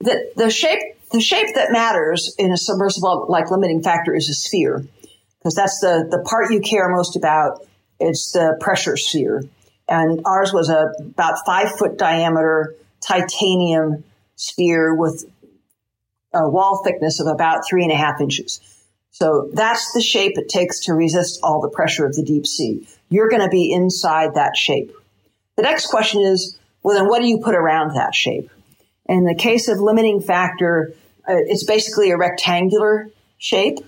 B: The, the shape the shape that matters in a submersible like limiting factor is a sphere because that's the, the part you care most about it's the pressure sphere. And ours was a about five foot diameter titanium sphere with a wall thickness of about three and a half inches. So that's the shape it takes to resist all the pressure of the deep sea. You're going to be inside that shape. The next question is, well, then what do you put around that shape? In the case of limiting factor, uh, it's basically a rectangular shape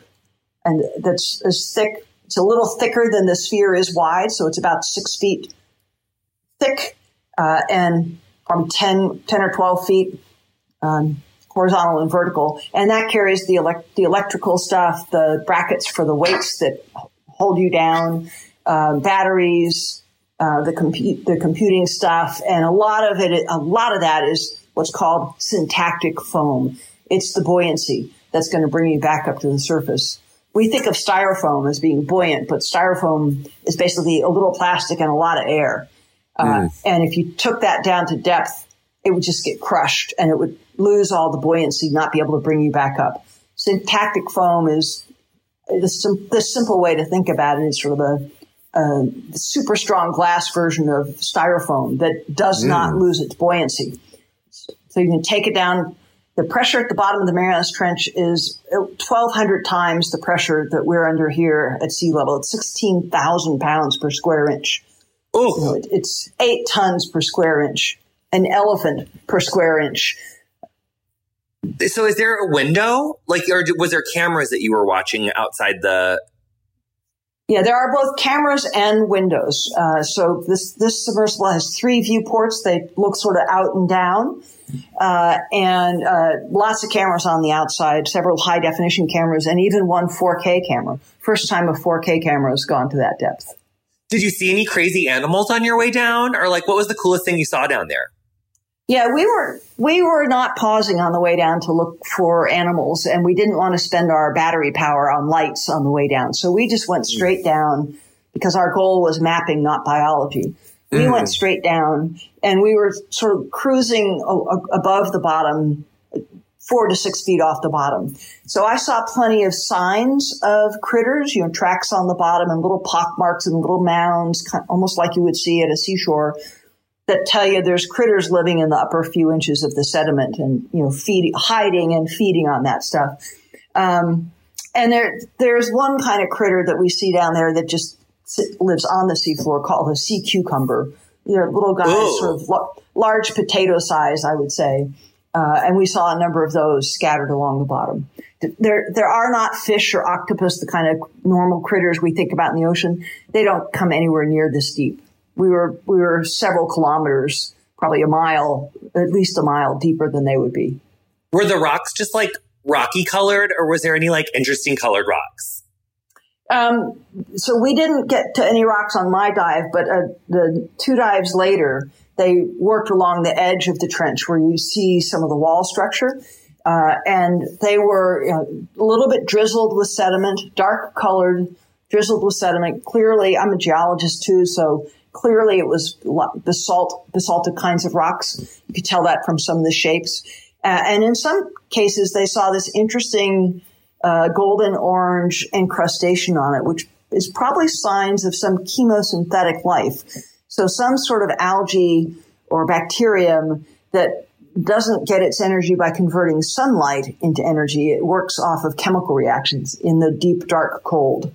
B: and that's as thick it's a little thicker than the sphere is wide, so it's about six feet thick uh, and probably 10, 10 or 12 feet um, horizontal and vertical. And that carries the, elect- the electrical stuff, the brackets for the weights that hold you down, uh, batteries, uh, the, compu- the computing stuff. And a lot of it, a lot of that is what's called syntactic foam. It's the buoyancy that's going to bring you back up to the surface we think of styrofoam as being buoyant, but styrofoam is basically a little plastic and a lot of air. Uh, mm. And if you took that down to depth, it would just get crushed and it would lose all the buoyancy, not be able to bring you back up. Syntactic foam is the, sim- the simple way to think about it is sort of a, a super strong glass version of styrofoam that does mm. not lose its buoyancy. So you can take it down the pressure at the bottom of the Marianas Trench is 1,200 times the pressure that we're under here at sea level. It's 16,000 pounds per square inch.
A: Oh,
B: it, it's eight tons per square inch, an elephant per square inch.
A: So, is there a window? Like, or was there cameras that you were watching outside the
B: yeah, there are both cameras and windows. Uh, so this this submersible has three viewports. They look sort of out and down, uh, and uh, lots of cameras on the outside. Several high definition cameras, and even one 4K camera. First time a 4K camera has gone to that depth.
A: Did you see any crazy animals on your way down, or like what was the coolest thing you saw down there?
B: Yeah, we were we were not pausing on the way down to look for animals, and we didn't want to spend our battery power on lights on the way down. So we just went straight down because our goal was mapping, not biology. We mm. went straight down, and we were sort of cruising above the bottom, four to six feet off the bottom. So I saw plenty of signs of critters, you know, tracks on the bottom and little pock marks and little mounds, almost like you would see at a seashore that tell you there's critters living in the upper few inches of the sediment and you know feeding, hiding and feeding on that stuff. Um, and there, there's one kind of critter that we see down there that just lives on the seafloor called a sea cucumber. They're little guys, Ooh. sort of l- large potato size, I would say. Uh, and we saw a number of those scattered along the bottom. There, there are not fish or octopus, the kind of normal critters we think about in the ocean. They don't come anywhere near this deep we were we were several kilometers, probably a mile, at least a mile deeper than they would be.
A: Were the rocks just like rocky colored, or was there any like interesting colored rocks?
B: Um, so we didn't get to any rocks on my dive, but uh, the two dives later, they worked along the edge of the trench where you see some of the wall structure. Uh, and they were you know, a little bit drizzled with sediment, dark colored, drizzled with sediment. Clearly, I'm a geologist too, so Clearly, it was basalt, basaltic kinds of rocks. You could tell that from some of the shapes. Uh, and in some cases, they saw this interesting uh, golden orange incrustation on it, which is probably signs of some chemosynthetic life. So some sort of algae or bacterium that doesn't get its energy by converting sunlight into energy. It works off of chemical reactions in the deep, dark cold.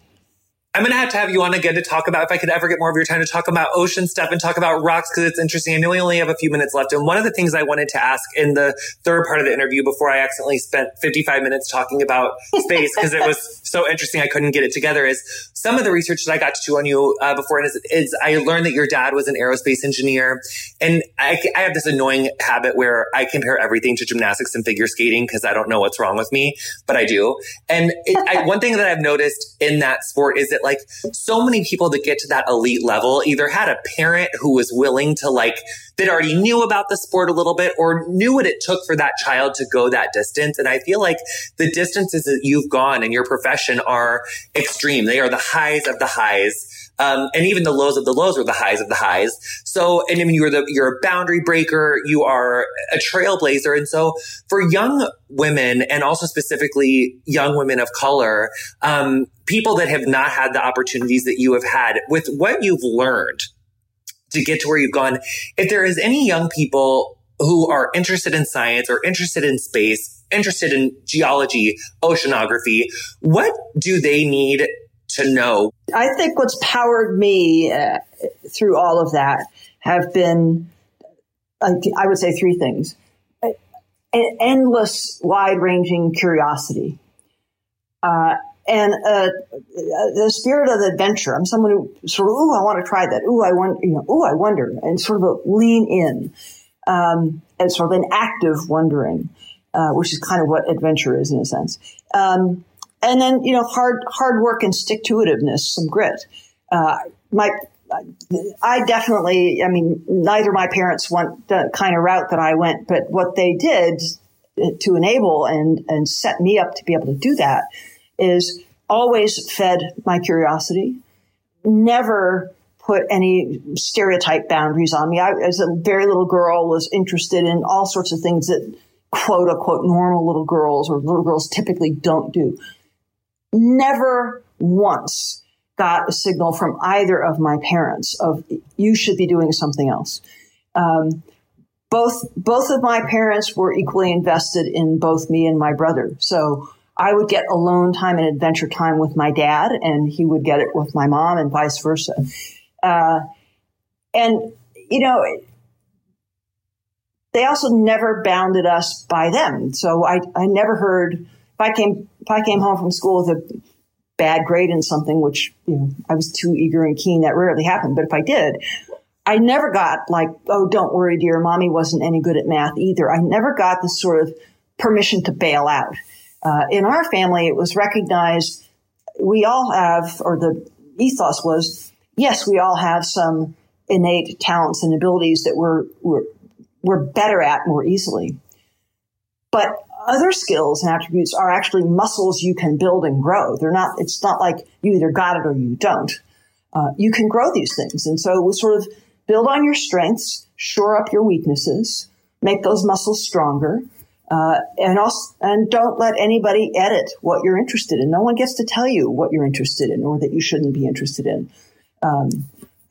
A: I'm going to have to have you on again to talk about, if I could ever get more of your time to talk about ocean stuff and talk about rocks because it's interesting. I know we only have a few minutes left. And one of the things I wanted to ask in the third part of the interview before I accidentally spent 55 minutes talking about space because it was so interesting I couldn't get it together is some of the research that I got to do on you uh, before is, is, I learned that your dad was an aerospace engineer. And I, I have this annoying habit where I compare everything to gymnastics and figure skating because I don't know what's wrong with me, but I do. And it, I, one thing that I've noticed in that sport is that that like so many people that get to that elite level either had a parent who was willing to like, that already knew about the sport a little bit or knew what it took for that child to go that distance. And I feel like the distances that you've gone in your profession are extreme. They are the highs of the highs. Um, and even the lows of the lows are the highs of the highs. So, and I mean, you're the, you're a boundary breaker. You are a trailblazer. And so for young women and also specifically young women of color, um, people that have not had the opportunities that you have had with what you've learned to get to where you've gone, if there is any young people who are interested in science or interested in space, interested in geology, oceanography, what do they need to know?
B: I think what's powered me uh, through all of that have been, I would say, three things. An endless, wide ranging curiosity. Uh, and uh, the spirit of adventure. I'm someone who sort of, ooh, I want to try that. Ooh, I want, you know, ooh, I wonder, and sort of a lean in, um, and sort of an active wondering, uh, which is kind of what adventure is in a sense. Um, and then you know hard hard work and stick to itiveness, some grit. Uh, my I definitely, I mean, neither my parents went the kind of route that I went, but what they did to enable and and set me up to be able to do that is always fed my curiosity, never put any stereotype boundaries on me. I, as a very little girl, was interested in all sorts of things that quote unquote normal little girls or little girls typically don't do never once got a signal from either of my parents of you should be doing something else. Um, both both of my parents were equally invested in both me and my brother. So I would get alone time and adventure time with my dad, and he would get it with my mom, and vice versa. Uh, and you know, they also never bounded us by them. So I I never heard if I came if I came home from school with a bad grade in something, which you know I was too eager and keen, that rarely happened. But if I did, I never got like, oh, don't worry, dear, mommy wasn't any good at math either. I never got the sort of permission to bail out. Uh, in our family, it was recognized we all have, or the ethos was, yes, we all have some innate talents and abilities that we're, we're we're better at more easily. But other skills and attributes are actually muscles you can build and grow. They're not, it's not like you either got it or you don't. Uh, you can grow these things. And so we sort of build on your strengths, shore up your weaknesses, make those muscles stronger. Uh, and also, and don't let anybody edit what you're interested in. No one gets to tell you what you're interested in or that you shouldn't be interested in. Um,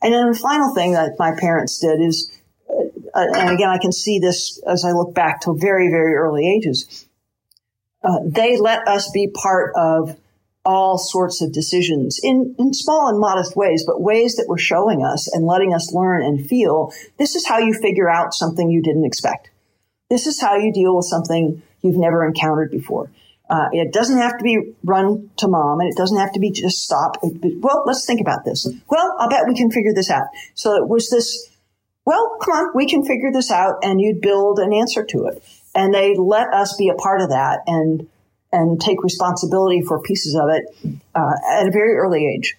B: and then the final thing that my parents did is uh, and again, I can see this as I look back to very, very early ages. Uh, they let us be part of all sorts of decisions in, in small and modest ways, but ways that were showing us and letting us learn and feel this is how you figure out something you didn't expect. This is how you deal with something you've never encountered before. Uh, it doesn't have to be run to mom and it doesn't have to be just stop. Well, let's think about this. Well, I'll bet we can figure this out. So it was this well, come on, we can figure this out. And you'd build an answer to it. And they let us be a part of that and, and take responsibility for pieces of it uh, at a very early age.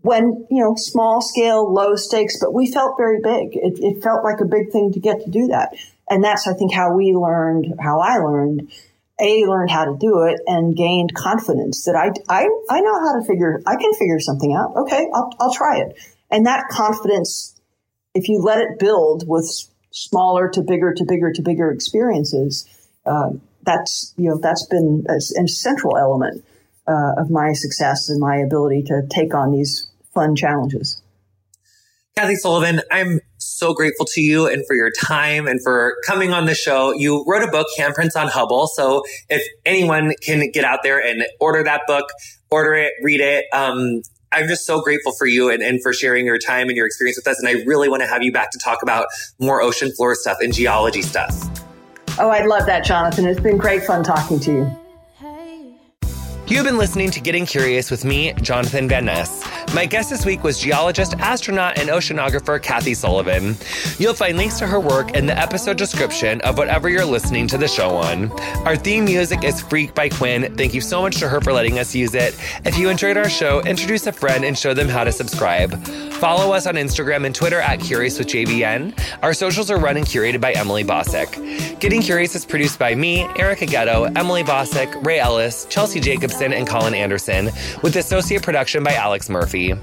B: When, you know, small scale, low stakes, but we felt very big. It, it felt like a big thing to get to do that. And that's, I think, how we learned, how I learned a learned how to do it and gained confidence that I, I, I know how to figure, I can figure something out. Okay. I'll, I'll try it. And that confidence if you let it build with smaller to bigger to bigger to bigger experiences, uh, that's you know that's been a, a central element uh, of my success and my ability to take on these fun challenges.
A: Kathy Sullivan, I'm so grateful to you and for your time and for coming on the show. You wrote a book, Handprints on Hubble. So if anyone can get out there and order that book, order it, read it. Um, I'm just so grateful for you and, and for sharing your time and your experience with us. And I really want to have you back to talk about more ocean floor stuff and geology stuff.
B: Oh, I'd love that, Jonathan. It's been great fun talking to you.
A: You've been listening to Getting Curious with me, Jonathan Van Ness. My guest this week was geologist, astronaut, and oceanographer Kathy Sullivan. You'll find links to her work in the episode description of whatever you're listening to the show on. Our theme music is Freak by Quinn. Thank you so much to her for letting us use it. If you enjoyed our show, introduce a friend and show them how to subscribe. Follow us on Instagram and Twitter at Curious with JVN. Our socials are run and curated by Emily Bossak. Getting Curious is produced by me, Erica Getto, Emily Bossak, Ray Ellis, Chelsea And Colin Anderson, with associate production by Alex Murphy.